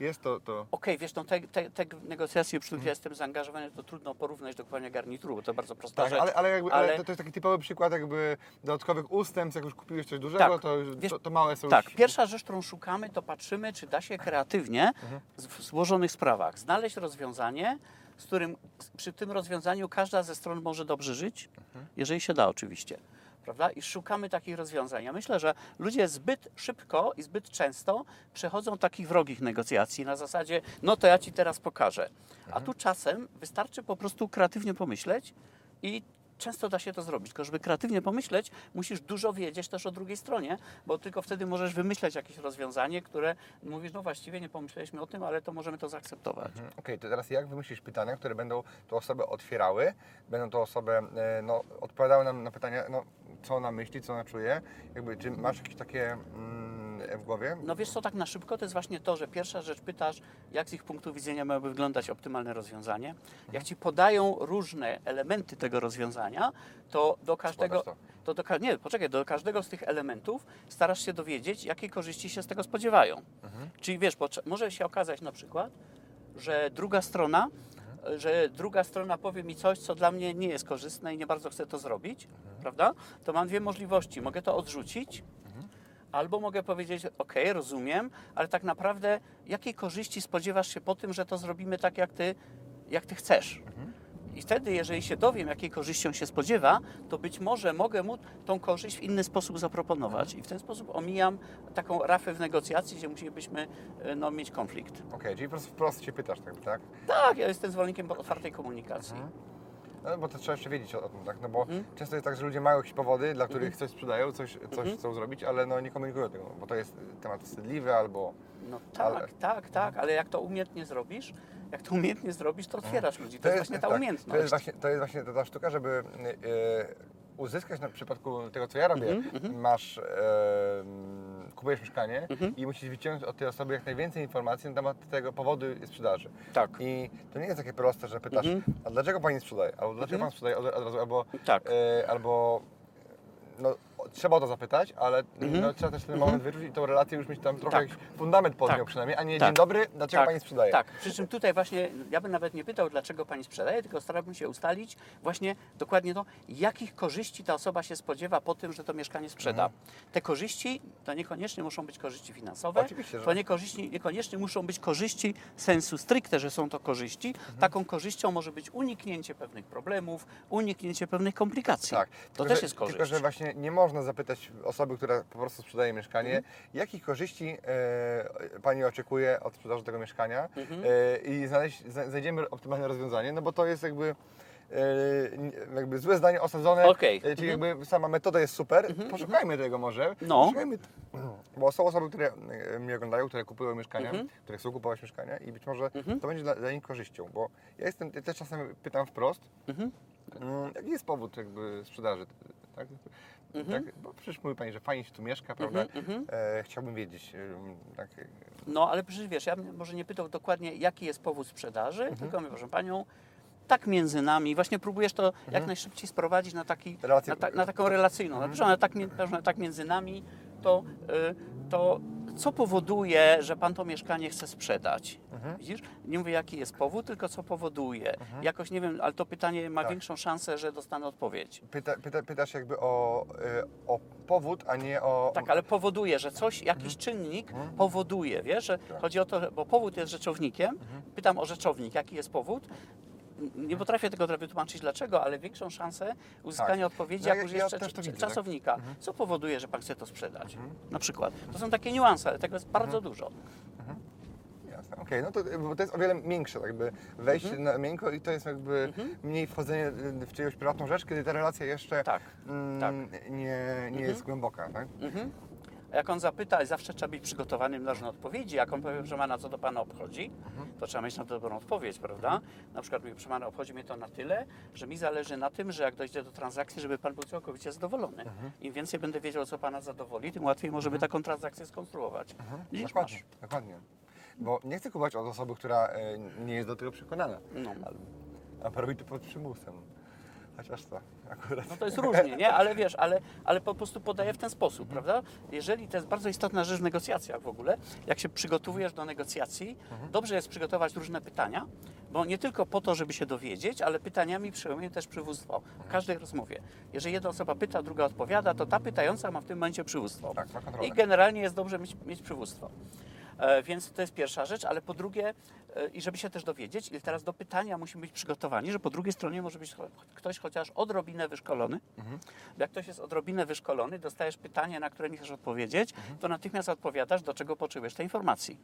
jest to, to... Okej, wiesz, no te, te, te negocjacje, przy których ja jestem zaangażowany, to trudno porównać do kupowania garnituru, bo to bardzo prosta Tak, rzecz. ale, ale, jakby, ale ale- to, jest taki typowy przykład jakby dodatkowych ustępstw, jak już kupiłeś coś dużego, Tak, to, wiesz- to, to małe są Tak, już... pierwsza rzecz, którą szukamy, to patrzymy, czy da się kreatywnie z- w złożonych sprawach znaleźć rozwiązanie, z którym przy tym rozwiązaniu każda ze stron może dobrze żyć, jeżeli się da oczywiście. Prawda? I szukamy takich rozwiązań. Ja myślę, że ludzie zbyt szybko i zbyt często przechodzą takich wrogich negocjacji na zasadzie, no to ja ci teraz pokażę. A tu czasem wystarczy po prostu kreatywnie pomyśleć i często da się to zrobić. Tylko żeby kreatywnie pomyśleć, musisz dużo wiedzieć też o drugiej stronie, bo tylko wtedy możesz wymyśleć jakieś rozwiązanie, które mówisz, no właściwie nie pomyśleliśmy o tym, ale to możemy to zaakceptować. Mhm, Okej, to teraz jak wymyślisz pytania, które będą tą osobę otwierały, będą tą osobę, e, no, odpowiadały nam na pytania, no, co ona myśli, co ona czuje, jakby, czy masz jakieś takie mm, w głowie? No wiesz co, tak na szybko to jest właśnie to, że pierwsza rzecz pytasz, jak z ich punktu widzenia miałoby wyglądać optymalne rozwiązanie. Jak ci podają różne elementy tego rozwiązania, to do każdego... to. To do, nie, poczekaj, do każdego z tych elementów starasz się dowiedzieć, jakie korzyści się z tego spodziewają. Czyli wiesz, może się okazać na przykład, że druga strona, że druga strona powie mi coś, co dla mnie nie jest korzystne i nie bardzo chcę to zrobić, prawda? To mam dwie możliwości. Mogę to odrzucić, albo mogę powiedzieć, ok, rozumiem, ale tak naprawdę jakiej korzyści spodziewasz się po tym, że to zrobimy tak, jak ty, jak ty chcesz? I wtedy, jeżeli się dowiem, jakiej korzyści on się spodziewa, to być może mogę mu tą korzyść w inny sposób zaproponować. I w ten sposób omijam taką rafę w negocjacji, gdzie musielibyśmy e, no, mieć konflikt. Okej, czyli po prostu wprost się pytasz, tak? tak? Tak, ja jestem zwolennikiem otwartej komunikacji. No, bo to trzeba jeszcze wiedzieć o, o tym, tak? No bo Mhm. często jest tak, że ludzie mają jakieś powody, dla których coś sprzedają, coś, coś Mhm. chcą zrobić, ale no nie komunikują tego, bo to jest temat wstydliwy albo... No tak, Ale- tak, tak, ale jak to umiejętnie zrobisz, jak to umiejętnie zrobisz, to otwierasz ludzi. To, jest właśnie ta tak, umiejętność. To jest właśnie, to jest właśnie ta, ta sztuka, żeby e, uzyskać na przypadku tego, co ja robię, Mhm, masz, e, kupujesz mieszkanie i musisz wyciągnąć od tej osoby jak najwięcej informacji na temat tego powodu sprzedaży. Tak. I to nie jest takie proste, że pytasz, a dlaczego pani sprzedaje? Albo dlaczego pan sprzedaje od, od razu, albo, Mhm. Tak. e, albo no, trzeba o to zapytać, ale Mhm. no, trzeba też ten moment wyczuć i tą relację już mieć tam trochę Tak. fundament pod nią Tak. przynajmniej, a nie Tak. dzień dobry, dlaczego pani sprzedaje? Tak, przy czym tutaj właśnie ja bym nawet nie pytał, dlaczego pani sprzedaje, tylko starałbym się ustalić właśnie dokładnie to, jakich korzyści ta osoba się spodziewa po tym, że to mieszkanie sprzeda. Te korzyści to niekoniecznie muszą być korzyści finansowe, Oczywiście, że- to niekoniecznie, niekoniecznie muszą być korzyści sensu stricte, że są to korzyści. Mhm. Taką korzyścią może być uniknięcie pewnych problemów, uniknięcie pewnych komplikacji. Tak, to tylko, też jest korzyść. Tylko, że właśnie nie można zapytać osoby, która po prostu sprzedaje mieszkanie, Mhm. jakich korzyści e, Pani oczekuje od sprzedaży tego mieszkania Mhm. e, i znaleźć, zna- znajdziemy optymalne rozwiązanie, no bo to jest jakby e, jakby złe zdanie osadzone, e, czyli jakby sama metoda jest super, poszukajmy tego może, Mhm. No. poszukajmy, bo są osoby, które e, mnie oglądają, które kupują mieszkania, Mhm. które chcą kupować mieszkania i być może to będzie dla, dla nich korzyścią, bo ja jestem, ja też czasem pytam wprost, Mhm. Mm, Jaki jest powód jakby sprzedaży? Tak? Mhm. Tak? Bo przecież mówi Pani, że fajnie się tu mieszka, prawda? E, chciałbym wiedzieć. em, Tak, No, ale przecież wiesz, ja bym może nie pytał dokładnie, jaki jest powód sprzedaży, Mhm. tylko mówię, proszę Panią, tak między nami. Właśnie próbujesz to jak najszybciej sprowadzić na, taki, Relację- na, ta, na taką relacyjną. Mhm. Że tak, że tak między nami, to, y, to co powoduje, że pan to mieszkanie chce sprzedać? Widzisz? Nie mówię, jaki jest powód, tylko co powoduje. Jakoś nie wiem, ale to pytanie ma Tak. większą szansę, że dostanę odpowiedź. Pyta, pyta, pytasz jakby o, y, o powód, a nie o... Tak, ale powoduje, że coś, jakiś czynnik powoduje, wiesz, że Tak. chodzi o to, bo powód jest rzeczownikiem, pytam o rzeczownik, jaki jest powód, nie potrafię tego wytłumaczyć dlaczego, ale większą szansę uzyskania Tak. odpowiedzi, No jak ja- użyjesz ja tak. czasownika. Co powoduje, że pan chce to sprzedać? Na przykład. To są takie niuanse, ale tego jest bardzo dużo. Jasne, okej, no to, bo to jest o wiele większe, tak jakby wejście Mhm. na miękko i to jest jakby mniej wchodzenie w czyjąś prywatną rzecz, kiedy ta relacja jeszcze Tak, mm, tak. nie, nie jest głęboka, tak? Mhm. Jak on zapyta, zawsze trzeba być przygotowanym na różne odpowiedzi, jak on powie, że ma na co to Pana obchodzi, to trzeba mieć na to dobrą odpowiedź, prawda? Na przykład, mówię, proszę Pana, obchodzi mnie to na tyle, że mi zależy na tym, że jak dojdzie do transakcji, żeby Pan był całkowicie zadowolony. Im więcej będę wiedział, co Pana zadowoli, tym łatwiej możemy taką transakcję skonstruować. Dokładnie, masz. dokładnie. Bo nie chcę kupować od osoby, która e, nie jest do tego przekonana, No. a robi to pod przymusem. Chociaż to akurat. No to jest różnie, nie? Ale wiesz, ale, ale po prostu podaję w ten sposób, prawda? Jeżeli to jest bardzo istotna rzecz w negocjacjach w ogóle, jak się przygotowujesz do negocjacji, dobrze jest przygotować różne pytania, bo nie tylko po to, żeby się dowiedzieć, ale pytaniami przyjmuje też przywództwo w każdej rozmowie. Jeżeli jedna osoba pyta, druga odpowiada, to ta pytająca ma w tym momencie przywództwo. Tak. I generalnie jest dobrze mieć, mieć przywództwo. E, więc to jest pierwsza rzecz, ale po drugie, e, i żeby się też dowiedzieć, i teraz do pytania musimy być przygotowani, że po drugiej stronie może być ktoś chociaż odrobinę wyszkolony. Bo Jak ktoś jest odrobinę wyszkolony, dostajesz pytanie, na które nie chcesz odpowiedzieć, to natychmiast odpowiadasz, do czego potrzebujesz tej informacji.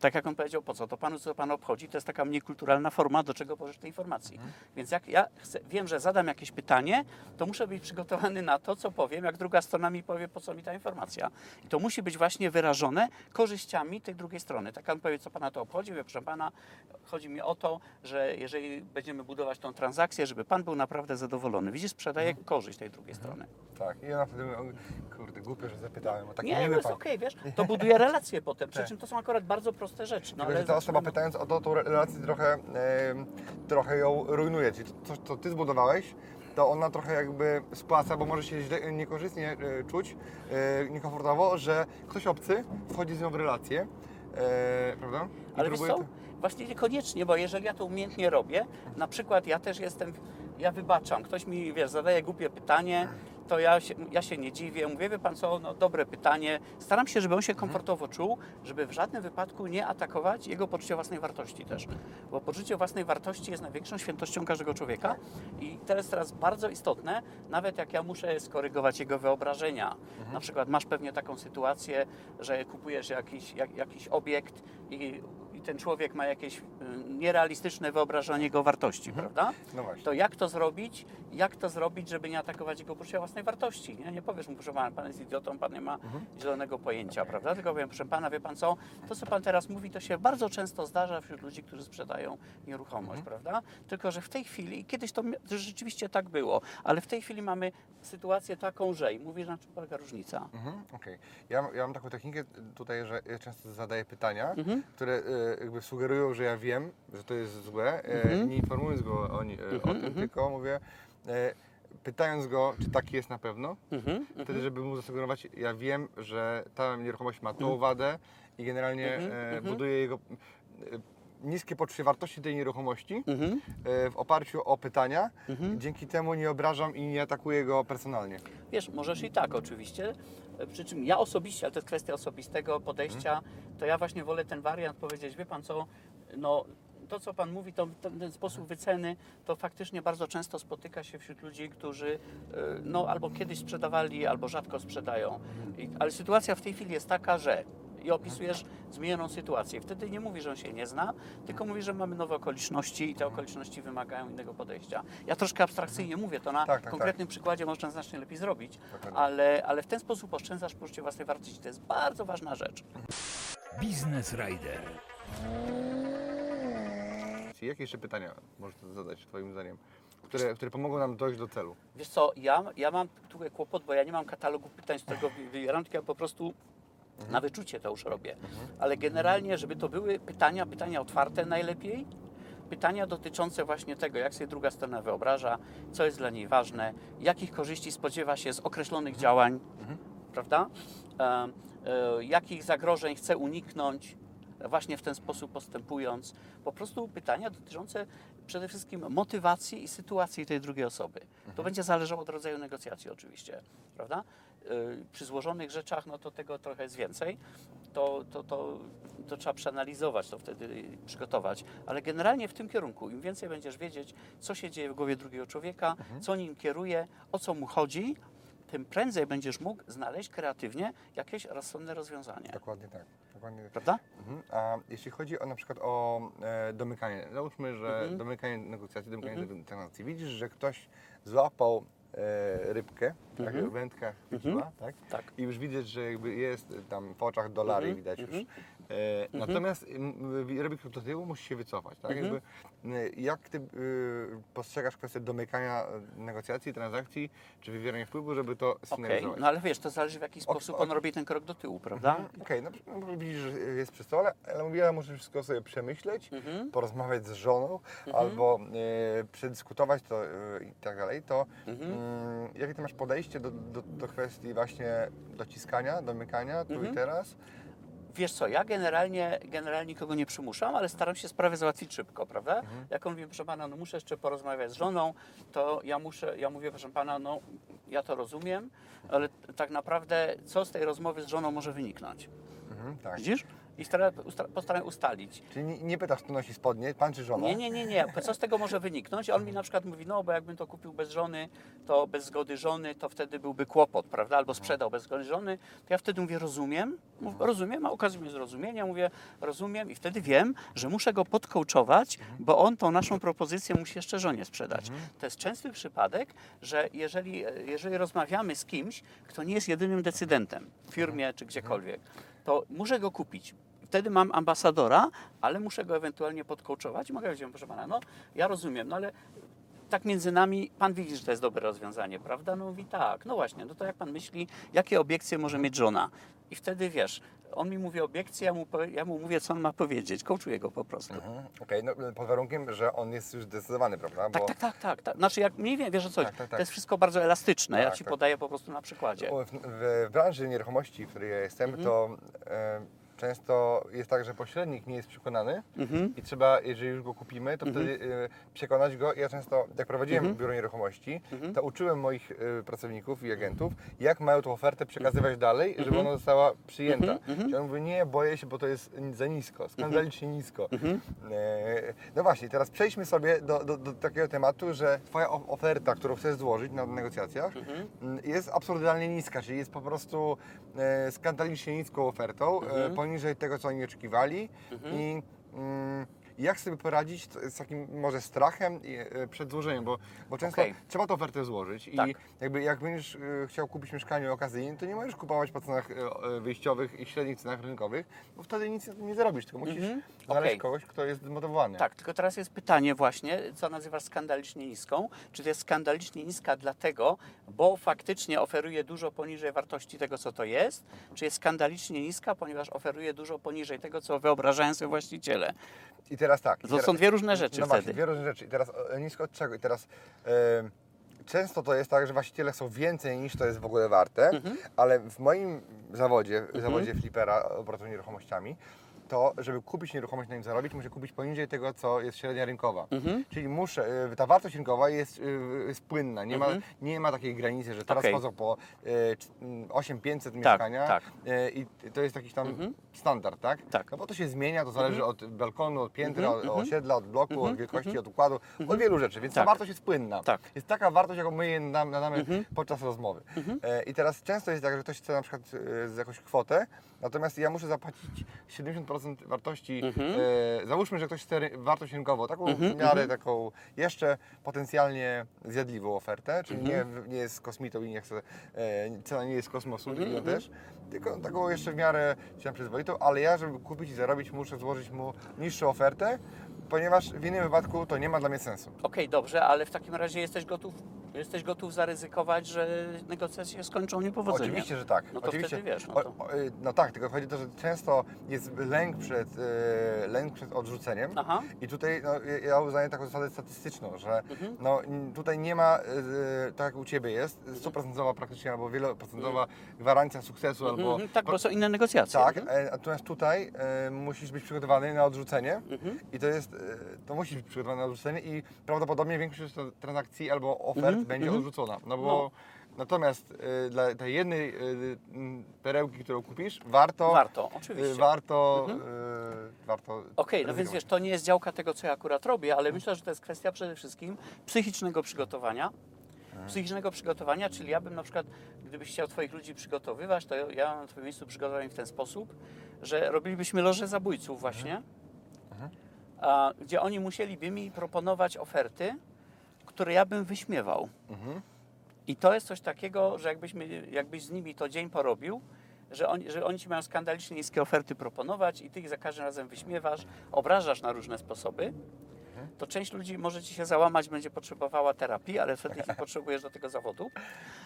Tak jak on powiedział, po co to panu, co pan obchodzi, to jest taka mniej kulturalna forma, do czego potrzebujesz tej informacji. Więc jak ja chcę, wiem, że zadam jakieś pytanie, to muszę być przygotowany na to, co powiem, jak druga strona mi powie, po co mi ta informacja. I to musi być właśnie wyrażone korzyściami tej drugiej strony. Tak on powie, co pana to obchodzi, mówię, proszę pana, chodzi mi o to, że jeżeli będziemy budować tą transakcję, żeby pan był naprawdę zadowolony. Widzisz, sprzedaje korzyść tej drugiej strony. Tak, i ona wtedy kurde, głupio, że zapytałem, bo taki Nie, no miły jest okej, wiesz, to buduje relacje potem, przy Tak. czym to są akurat bardzo proste rzeczy. No, Tylko, ale ta osoba zaczynamy- pytając o to, tą re- relację trochę, trochę ją rujnuje. Czyli to, co ty zbudowałeś, to ona trochę jakby spłaca, bo może się źle, niekorzystnie e, czuć, e, niekomfortowo, że ktoś obcy wchodzi z nią w relację, e, prawda? I Ale wiesz co? Właśnie niekoniecznie, bo jeżeli ja to umiejętnie robię, na przykład ja też jestem, ja wybaczam, ktoś mi, wiesz, zadaje głupie pytanie, to ja się, ja się nie dziwię, mówię, wie pan co, no dobre pytanie. Staram się, żeby on się komfortowo czuł, żeby w żadnym wypadku nie atakować jego poczucia własnej wartości też. Bo poczucie własnej wartości jest największą świętością każdego człowieka i to jest teraz bardzo istotne, nawet jak ja muszę skorygować jego wyobrażenia. Na przykład masz pewnie taką sytuację, że kupujesz jakiś, jak, jakiś obiekt i i ten człowiek ma jakieś y, nierealistyczne wyobrażenie jego wartości, prawda? No właśnie. To jak to zrobić? Jak to zrobić, żeby nie atakować jego poczucia własnej wartości? Nie, nie powiesz mu, proszę pana, pan jest idiotą, pan nie ma zielonego pojęcia, prawda? Tylko powiem, proszę pana, wie pan co, to co pan teraz mówi, to się bardzo często zdarza wśród ludzi, którzy sprzedają nieruchomość, prawda? Tylko, że w tej chwili, kiedyś to, rzeczywiście tak było, ale w tej chwili mamy sytuację taką, że i mówisz, na czym polega różnica. Mhm, Okej. Ja, ja mam taką technikę tutaj, że ja często zadaję pytania, Mhm. które e, jakby sugerują, że ja wiem, że to jest złe, e, Mhm. nie informując go o, e, o tym, tylko mówię, e, pytając go, czy taki jest na pewno, Mhm, wtedy, żeby mu zasugerować, ja wiem, że ta nieruchomość ma tą wadę i generalnie Mhm, mhm. buduje jego niskie poczucie wartości tej nieruchomości mhm. e, w oparciu o pytania. Mhm. Dzięki temu nie obrażam i nie atakuję go personalnie. Wiesz, możesz i tak oczywiście. Przy czym ja osobiście, ale to jest kwestia osobistego podejścia, to ja właśnie wolę ten wariant powiedzieć, wie pan co, no to co pan mówi, to, ten sposób wyceny, to faktycznie bardzo często spotyka się wśród ludzi, którzy e, no albo kiedyś sprzedawali, albo rzadko sprzedają. I, ale sytuacja w tej chwili jest taka, że i opisujesz zmienioną sytuację. Wtedy nie mówi, że on się nie zna, tylko mówi, że mamy nowe okoliczności i te okoliczności wymagają innego podejścia. Ja troszkę abstrakcyjnie mówię, to na Tak, tak, konkretnym przykładzie można znacznie lepiej zrobić, Dokładnie. ale, ale w ten sposób oszczędzasz poczucie własnej wartości. To jest bardzo ważna rzecz. Biznes Rider. Jakie jeszcze pytania możesz zadać Twoim zdaniem, które, które pomogą nam dojść do celu? Wiesz co, ja, ja mam tutaj kłopot, bo ja nie mam katalogu pytań, z którego wy- wybieram, tylko ja po prostu na wyczucie to już robię. Ale generalnie, żeby to były pytania, pytania otwarte najlepiej, pytania dotyczące właśnie tego, jak sobie druga strona wyobraża, co jest dla niej ważne, jakich korzyści spodziewa się z określonych działań, prawda? E, e, jakich zagrożeń chce uniknąć, właśnie w ten sposób postępując. Po prostu pytania dotyczące przede wszystkim motywacji i sytuacji tej drugiej osoby. To będzie zależało od rodzaju negocjacji oczywiście, prawda? Y, Przy złożonych rzeczach, no to tego trochę jest więcej. To, to, to, to trzeba przeanalizować, to wtedy przygotować. Ale generalnie w tym kierunku, im więcej będziesz wiedzieć, co się dzieje w głowie drugiego człowieka, co nim kieruje, o co mu chodzi, tym prędzej będziesz mógł znaleźć kreatywnie jakieś rozsądne rozwiązanie. Dokładnie tak. Dokładnie. Prawda? Mhm. A jeśli chodzi o na przykład o e, domykanie, załóżmy, że Mhm. domykanie negocjacji, domykanie negocjacji, widzisz, że ktoś złapał e, rybkę, tak, Mhm. wędka chwyciła, tak? Tak. I już widać, że jakby jest tam w oczach dolary Mhm, widać już. Mhm. E, Natomiast mm, ryby do tyłu musi się wycofać, tak? Mhm. Jakby, e, jak ty y, postrzegasz kwestię domykania e, negocjacji, transakcji, czy wywierania wpływu, żeby to Okej, sygnalizować? no ale wiesz, to zależy w jaki sposób on robi ten krok do tyłu, prawda? Mhm, Okej, no, no widzisz, że jest przy stole, ale mówię, ja muszę wszystko sobie przemyśleć, Mhm. porozmawiać z żoną, albo e, przedyskutować to e, i tak dalej, to Mhm. mm, jakie ty masz podejście do, do, do kwestii właśnie dociskania, domykania tu Mhm. i teraz? Wiesz co, ja generalnie, generalnie nikogo nie przymuszam, ale staram się sprawę załatwić szybko, prawda? Mhm. Jak on mówi, proszę pana, no muszę jeszcze porozmawiać z żoną, to ja muszę, ja mówię, proszę pana, no ja to rozumiem, ale tak naprawdę co z tej rozmowy z żoną może wyniknąć? Mhm, tak. Widzisz? I stara, usta, postaram ustalić. Czyli nie, pytasz, kto nosi spodnie, pan czy żona? Nie, nie, nie, nie. Co z tego może wyniknąć? On mi na przykład mówi, no bo jakbym to kupił bez żony, to bez zgody żony, to wtedy byłby kłopot, prawda? Albo sprzedał bez zgody żony. To ja wtedy mówię, rozumiem, Mów, rozumiem, a okazuje mnie zrozumienia, mówię, rozumiem i wtedy wiem, że muszę go podkołczować, bo on tą naszą propozycję musi jeszcze żonie sprzedać. To jest częsty przypadek, że jeżeli, jeżeli rozmawiamy z kimś, kto nie jest jedynym decydentem w firmie czy gdziekolwiek, to muszę go kupić. Wtedy mam ambasadora, ale muszę go ewentualnie podkołczować i mogę powiedzieć, proszę pana, no ja rozumiem, no ale tak między nami, pan widzi, że to jest dobre rozwiązanie, prawda? No mówi tak, no właśnie, no to jak pan myśli, jakie obiekcje może mieć żona? I wtedy wiesz, on mi mówi obiekcje, ja mu, ja mu mówię, co on ma powiedzieć, kołczuję go po prostu. Mhm, Okej, no pod warunkiem, że on jest już zdecydowany, prawda? Tak, tak, tak, tak, tak. Znaczy, jak mniej wiem, wiesz o co, Tak, tak, tak. to jest wszystko bardzo elastyczne. ja Tak, ci tak. podaję po prostu na przykładzie. W, w, w branży nieruchomości, w której ja jestem, Mhm. to e, często jest tak, że pośrednik nie jest przekonany Mhm. i trzeba, jeżeli już go kupimy, to wtedy e, przekonać go. Ja często, jak prowadziłem Mhm. biuro nieruchomości, Mhm. to uczyłem moich e, pracowników i agentów, jak mają tą ofertę przekazywać dalej, żeby Mhm. ona została przyjęta. Mhm, mhm. Czyli on mówi, nie, boję się, bo to jest za nisko, skandalicznie nisko. Mhm. E, No właśnie, teraz przejdźmy sobie do, do, do takiego tematu, że Twoja oferta, którą chcesz złożyć na negocjacjach, Mhm. mm, jest absurdalnie niska, czyli jest po prostu e, skandalicznie niską ofertą, e, Mhm. Poniżej tego, co oni oczekiwali. Mhm. I mm, jak sobie poradzić z takim może strachem i, e, przed złożeniem, bo, bo często Okej. trzeba tę ofertę złożyć i Tak. jakby jak będziesz e, chciał kupić mieszkanie okazyjnie, to nie możesz kupować po cenach e, wyjściowych i średnich cenach rynkowych, bo wtedy nic nie zarobisz, tylko musisz Mhm. Znaleźć Okej. kogoś, kto jest zmotywowany. Tak, tylko teraz jest pytanie właśnie, co nazywasz skandalicznie niską? Czy to jest skandalicznie niska dlatego, bo faktycznie oferuje dużo poniżej wartości tego, co to jest? Czy jest skandalicznie niska, ponieważ oferuje dużo poniżej tego, co wyobrażają sobie właściciele? I teraz tak. i To teraz, są dwie różne rzeczy no wtedy. właśnie, dwie różne rzeczy. I teraz e, nisko od czego? I teraz e, często to jest tak, że właściciele chcą więcej niż to jest w ogóle warte, Mhm. ale w moim zawodzie, w zawodzie flipera obratu nieruchomościami, to żeby kupić nieruchomość na nim zarobić, muszę kupić poniżej tego, co jest średnia rynkowa. Mhm. Czyli muszę, e, ta wartość rynkowa jest, e, jest płynna, nie, Mhm. ma, nie ma takiej granicy, że teraz chodzą po e, c- m, 8500 mieszkania tak. i to jest jakiś tam Mhm. standard, tak? Tak. No bo to się zmienia, to zależy od balkonu, od piętra, Mhm, od mhm. osiedla, od bloku, Mhm, od wielkości, mhm. od układu, od wielu rzeczy, więc ta Tak. wartość jest płynna. Tak. Jest taka wartość, jaką my jej nadam- nadamy Mhm. podczas rozmowy. Mhm. E, I teraz często jest tak, że ktoś chce na przykład z jakąś kwotę, natomiast ja muszę zapłacić 70% wartości, Mhm. e, załóżmy, że ktoś chce wartość rynkową, taką Mhm, w miarę mhm. taką jeszcze potencjalnie zjadliwą ofertę, czyli Mhm. nie, nie jest kosmitą i nie chce, e, cena nie jest kosmosu Mhm, mhm. też, tylko taką jeszcze w miarę się przyzwoitą, ale ja, żeby kupić i zarobić, muszę złożyć mu niższą ofertę, ponieważ w innym wypadku to nie ma dla mnie sensu. Okej, dobrze, ale w takim razie jesteś gotów Jesteś gotów zaryzykować, że negocjacje się skończą niepowodzeniem. Oczywiście, że tak. No to Oczywiście. wtedy wiesz, no O- to- o, y, no tak, tylko chodzi o to, że często jest lęk przed, y, lęk przed odrzuceniem. Aha. I tutaj no, ja- uznaję taką zasadę statystyczną, że Mhm. no, tutaj nie ma, y, tak jak u Ciebie jest, stuprocentowa praktycznie albo wieloprocentowa gwarancja sukcesu albo... Mhm, tak, bo są inne negocjacje. Tak, Mhm. e, natomiast tutaj e, musisz być przygotowany na odrzucenie Mhm. i to jest, e, to musisz być przygotowany na odrzucenie i prawdopodobnie większość tra- transakcji albo ofert Mhm, będzie mhm. odrzucona, no bo No. natomiast e, dla tej jednej m, perełki, którą kupisz, warto, Warto, e, oczywiście. warto, Mhm. warto Okej, no więc wiesz, to nie jest działka tego, co ja akurat robię, ale myślę, że to jest kwestia przede wszystkim psychicznego przygotowania. Psychicznego przygotowania, czyli ja bym na przykład, gdybyś chciał Twoich ludzi przygotowywać, to ja na Twoim miejscu przygotowałem w ten sposób, że robilibyśmy loże zabójców właśnie, a, gdzie oni musieliby mi proponować oferty, które ja bym wyśmiewał. Mhm. I to jest coś takiego, że jakbyśmy, jakbyś z nimi to dzień porobił, że oni, że oni ci mają skandalicznie niskie oferty proponować i ty ich za każdym razem wyśmiewasz, obrażasz na różne sposoby, to część ludzi może ci się załamać, będzie potrzebowała terapii, ale wtedy ich potrzebujesz do tego zawodu,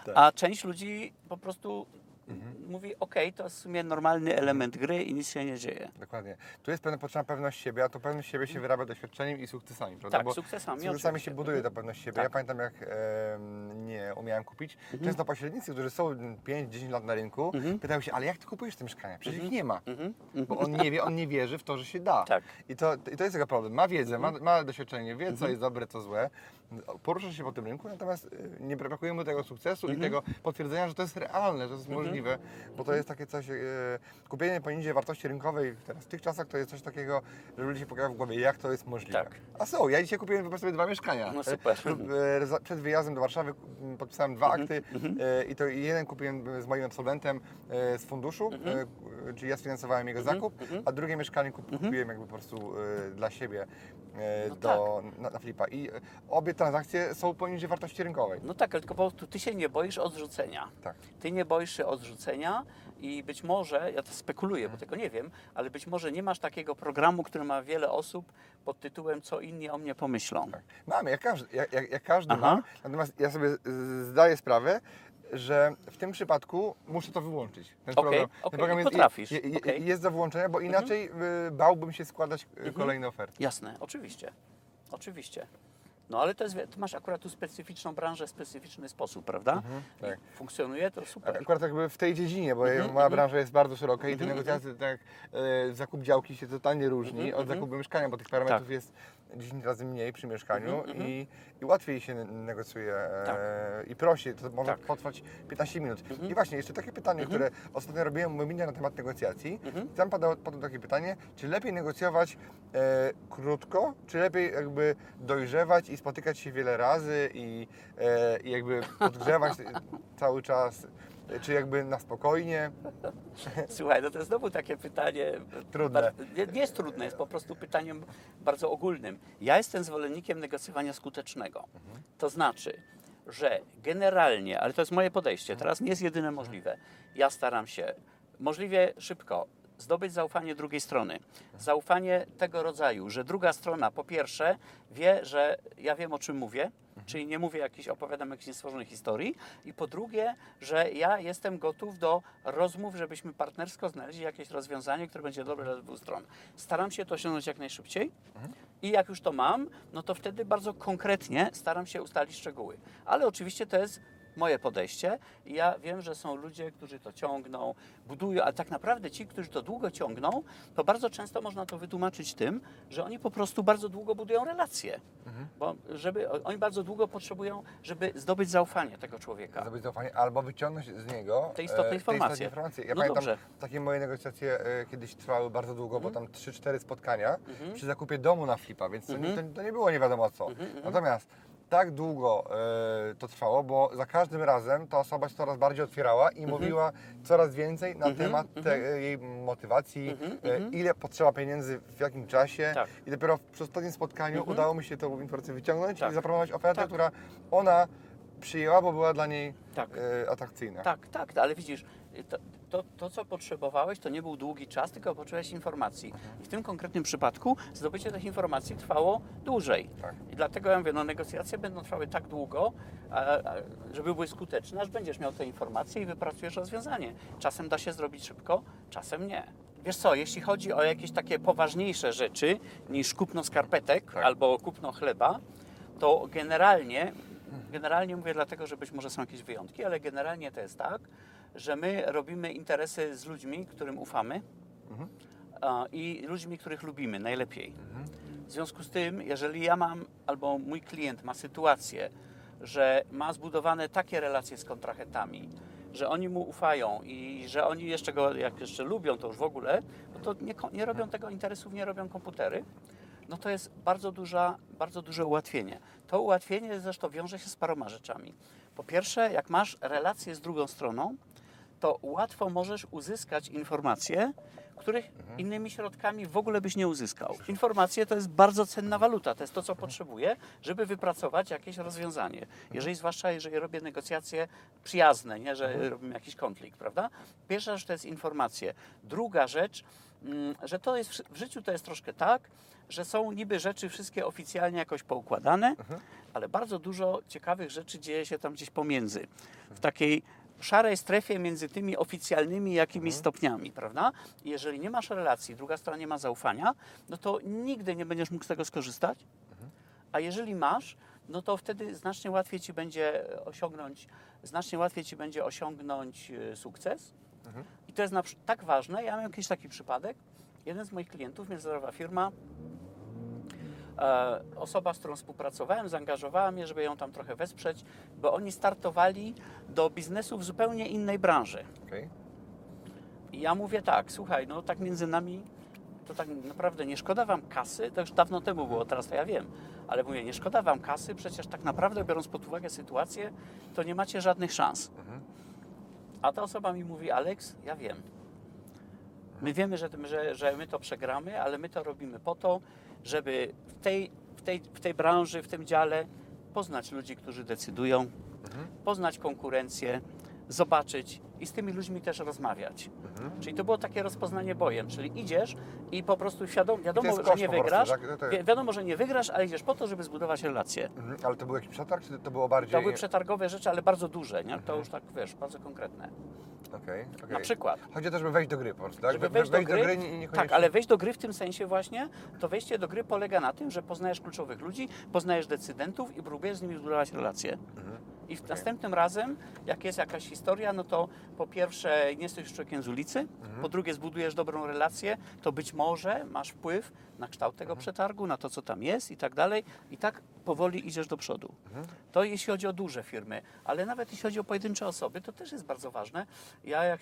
Tak. a część ludzi po prostu mówi, ok, to jest w sumie normalny element gry i nic się nie dzieje. Dokładnie. Tu jest pewna potrzeba pewność siebie, a to pewność siebie się wyrabia doświadczeniem i sukcesami, prawda? Tak, sukcesami, Sukcesami się buduje ta pewność siebie. Tak. Ja pamiętam, jak em, nie umiałem kupić. Mhm. Często pośrednicy, którzy są 5-10 lat na rynku, pytają się, ale jak ty kupujesz te mieszkania? Przecież ich nie ma. Mhm. Bo on nie wie, on nie wierzy w to, że się da. Tak. I to, I to jest jego problem. Ma wiedzę, ma, Mhm. ma doświadczenie, wie, co jest dobre, co złe. Porusza się po tym rynku, natomiast y, nie brakuje mu tego sukcesu Mhm. i tego potwierdzenia, że to jest realne, że to jest możliwe. Bo to jest takie coś, e, kupienie poniżej wartości rynkowej teraz w tych czasach to jest coś takiego, że ludzie się pojawia w głowie, jak to jest możliwe. Tak. A są, ja dzisiaj kupiłem po sobie dwa mieszkania. No super. E, Przed wyjazdem do Warszawy podpisałem dwa Mhm. akty e, i to jeden kupiłem z moim absolwentem z funduszu, Mhm. czyli ja sfinansowałem jego zakup, a drugie mieszkanie kup, kupiłem jakby po prostu dla siebie No do, na, na flipa. I obie transakcje są poniżej wartości rynkowej. No tak, ale tylko po prostu ty się nie boisz odrzucenia. Tak. Ty nie boisz się odrzucenia i być może, ja to spekuluję, bo tego nie wiem, ale być może nie masz takiego programu, który ma wiele osób pod tytułem Co inni o mnie pomyślą. Tak. Mamy, jak każdy, jak, jak, jak każdy ma. Natomiast ja sobie zdaję sprawę, że w tym przypadku muszę to wyłączyć. Ten Okej, program, okej, ten program jest, potrafisz, je, je, okej. jest do wyłączenia, bo inaczej y, bałbym się składać y, kolejne oferty. Jasne, oczywiście. Oczywiście. No ale to jest, ty masz akurat tu specyficzną branżę, specyficzny sposób, prawda? tak. I funkcjonuje to super. Akurat jakby w tej dziedzinie, bo Mhm, moja branża jest bardzo szeroka i te negocjacje, tak e, zakup działki się totalnie różni Mhm, od zakupu mieszkania, bo tych parametrów Tak. jest 10 razy mniej przy mieszkaniu Mhm, i, i łatwiej się negocjuje e, Tak. i prosi, to może Tak. Potrwać 15 minut. I właśnie, jeszcze takie pytanie, które ostatnio robiłem webinar na temat negocjacji. Mhm. Tam padło, padło takie pytanie, czy lepiej negocjować e, krótko, czy lepiej jakby dojrzewać i spotykać się wiele razy i, e, i jakby podgrzewać cały czas, e, czy jakby na spokojnie. Słuchaj, no to jest znowu takie pytanie. Trudne. Nie, nie jest trudne, jest po prostu pytaniem bardzo ogólnym. Ja jestem zwolennikiem negocjowania skutecznego. To znaczy, że generalnie, ale to jest moje podejście, teraz nie jest jedyne możliwe. Ja staram się możliwie szybko zdobyć zaufanie drugiej strony. Zaufanie tego rodzaju, że druga strona po pierwsze wie, że ja wiem o czym mówię, czyli nie mówię jakiś, opowiadam jakiejś niestworzonej historii i po drugie, że ja jestem gotów do rozmów, żebyśmy partnersko znaleźli jakieś rozwiązanie, które będzie dobre dla dwóch stron. Staram się to osiągnąć jak najszybciej i jak już to mam, no to wtedy bardzo konkretnie staram się ustalić szczegóły. Ale oczywiście to jest moje podejście i ja wiem, że są ludzie, którzy to ciągną, budują, ale tak naprawdę ci, którzy to długo ciągną, to bardzo często można to wytłumaczyć tym, że oni po prostu bardzo długo budują relacje. Bo żeby, oni bardzo długo potrzebują, żeby zdobyć zaufanie tego człowieka. Zdobyć zaufanie, albo wyciągnąć z niego Te istotne e, informacje. informacje. Ja No pamiętam, dobrze. takie moje negocjacje e, kiedyś trwały bardzo długo, Mhm. bo tam 3-4 spotkania przy zakupie domu na flipa, więc to, nie, to, nie było nie wiadomo co. Mhm, Natomiast tak długo e, to trwało, bo za każdym razem ta osoba się coraz bardziej otwierała Mhm. i mówiła coraz więcej na temat te, jej motywacji, e, ile potrzeba pieniędzy, w jakim czasie. Mhm, Tak. I dopiero w ostatnim spotkaniu udało mi się tą informację wyciągnąć Tak. i zaproponować ofertę, Tak. która ona przyjęła, bo była dla niej e, atrakcyjna. Tak, tak, ale widzisz, to, to, to, co potrzebowałeś, to nie był długi czas, tylko potrzebowałeś informacji. I w tym konkretnym przypadku zdobycie tych informacji trwało dłużej. Tak. I dlatego ja mówię, no negocjacje będą trwały tak długo, żeby były skuteczne, aż będziesz miał te informacje i wypracujesz rozwiązanie. Czasem da się zrobić szybko, czasem nie. Wiesz co, jeśli chodzi o jakieś takie poważniejsze rzeczy niż kupno skarpetek Tak. albo kupno chleba, to generalnie, generalnie mówię dlatego, że być może są jakieś wyjątki, ale generalnie to jest tak, że my robimy interesy z ludźmi, którym ufamy a, i ludźmi, których lubimy najlepiej. W związku z tym, jeżeli ja mam albo mój klient ma sytuację, że ma zbudowane takie relacje z kontrahentami, że oni mu ufają i że oni jeszcze go, jak jeszcze lubią, to już w ogóle, no to nie, nie robią tego interesów, nie robią komputery, no to jest bardzo, duża, bardzo duże ułatwienie. To ułatwienie zresztą wiąże się z paroma rzeczami. Po pierwsze, jak masz relację z drugą stroną, to łatwo możesz uzyskać informacje, których innymi środkami w ogóle byś nie uzyskał. Informacje to jest bardzo cenna waluta, to jest to, co potrzebuję, żeby wypracować jakieś rozwiązanie. Jeżeli, zwłaszcza jeżeli robię negocjacje przyjazne, nie, że robimy jakiś konflikt, prawda? Pierwsza rzecz to jest informacje. Druga rzecz, mm, że to jest w życiu to jest troszkę tak, że są niby rzeczy wszystkie oficjalnie jakoś poukładane, ale bardzo dużo ciekawych rzeczy dzieje się tam gdzieś pomiędzy. W takiej szarej strefie między tymi oficjalnymi jakimiś stopniami, prawda? Jeżeli nie masz relacji, druga strona nie ma zaufania, no to nigdy nie będziesz mógł z tego skorzystać. A jeżeli masz, no to wtedy znacznie łatwiej ci będzie osiągnąć, znacznie łatwiej ci będzie osiągnąć e, sukces. I to jest tak ważne. Ja miałem jakiś taki przypadek. Jeden z moich klientów, międzynarodowa firma, osoba, z którą współpracowałem, zaangażowała mnie, żeby ją tam trochę wesprzeć, bo oni startowali do biznesu w zupełnie innej branży. Okej. I ja mówię tak, słuchaj, no tak między nami, to tak naprawdę nie szkoda wam kasy, to już dawno temu było, teraz to ja wiem, ale mówię, nie szkoda wam kasy, przecież tak naprawdę biorąc pod uwagę sytuację, to nie macie żadnych szans. A ta osoba mi mówi, Alex, ja wiem. My wiemy, że, że, że my to przegramy, ale my to robimy po to, żeby w tej, w, tej, w tej branży, w tym dziale poznać ludzi, którzy decydują, poznać konkurencję, zobaczyć i z tymi ludźmi też rozmawiać. Czyli to było takie rozpoznanie bojem, czyli idziesz i po prostu wiadomo, wiadomo że nie po prostu, wygrasz, tak? No wi- wiadomo, że nie wygrasz, ale idziesz po to, żeby zbudować relacje. Mhm. Ale to był jakiś przetarg, czy to było bardziej... To były przetargowe rzeczy, ale bardzo duże, nie? to już tak, wiesz, bardzo konkretne. Okej, okej. Na przykład. Chodzi o to, żeby wejść do gry po prostu, tak? Żeby We- wejść do gry, nie, niekoniecznie... tak, ale wejść do gry w tym sensie właśnie, to wejście do gry polega na tym, że poznajesz kluczowych ludzi, poznajesz decydentów i próbujesz z nimi zbudować relacje. Mhm. I w następnym razem, jak jest jakaś historia, no to po pierwsze nie jesteś człowiekiem z ulicy, Mhm. po drugie zbudujesz dobrą relację, to być może masz wpływ na kształt tego Mhm. przetargu, na to, co tam jest i tak dalej. I tak powoli idziesz do przodu. Mhm. To jeśli chodzi o duże firmy, ale nawet jeśli chodzi o pojedyncze osoby, to też jest bardzo ważne. Ja jak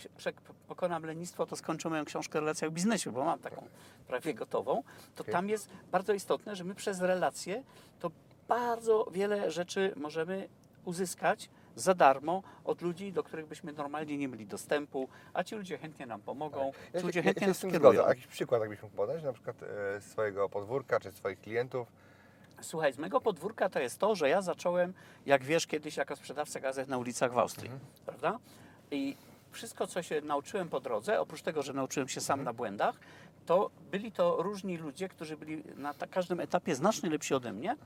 pokonam lenistwo, to skończę moją książkę o relacjach w biznesie, bo mam taką prawie gotową. To Okej. tam jest bardzo istotne, że my przez relacje to bardzo wiele rzeczy możemy uzyskać za darmo od ludzi, do których byśmy normalnie nie mieli dostępu, a ci ludzie chętnie nam pomogą, Ja ci ludzie ja, chętnie się nas. A jakiś przykład jakbyś mógł podać, na przykład e, swojego podwórka, czy swoich klientów? Słuchaj, z mego podwórka to jest to, że ja zacząłem, jak wiesz, kiedyś jako sprzedawca gazet na ulicach w Austrii, prawda? I wszystko, co się nauczyłem po drodze, oprócz tego, że nauczyłem się sam na błędach, to byli to różni ludzie, którzy byli na każdym etapie znacznie lepsi ode mnie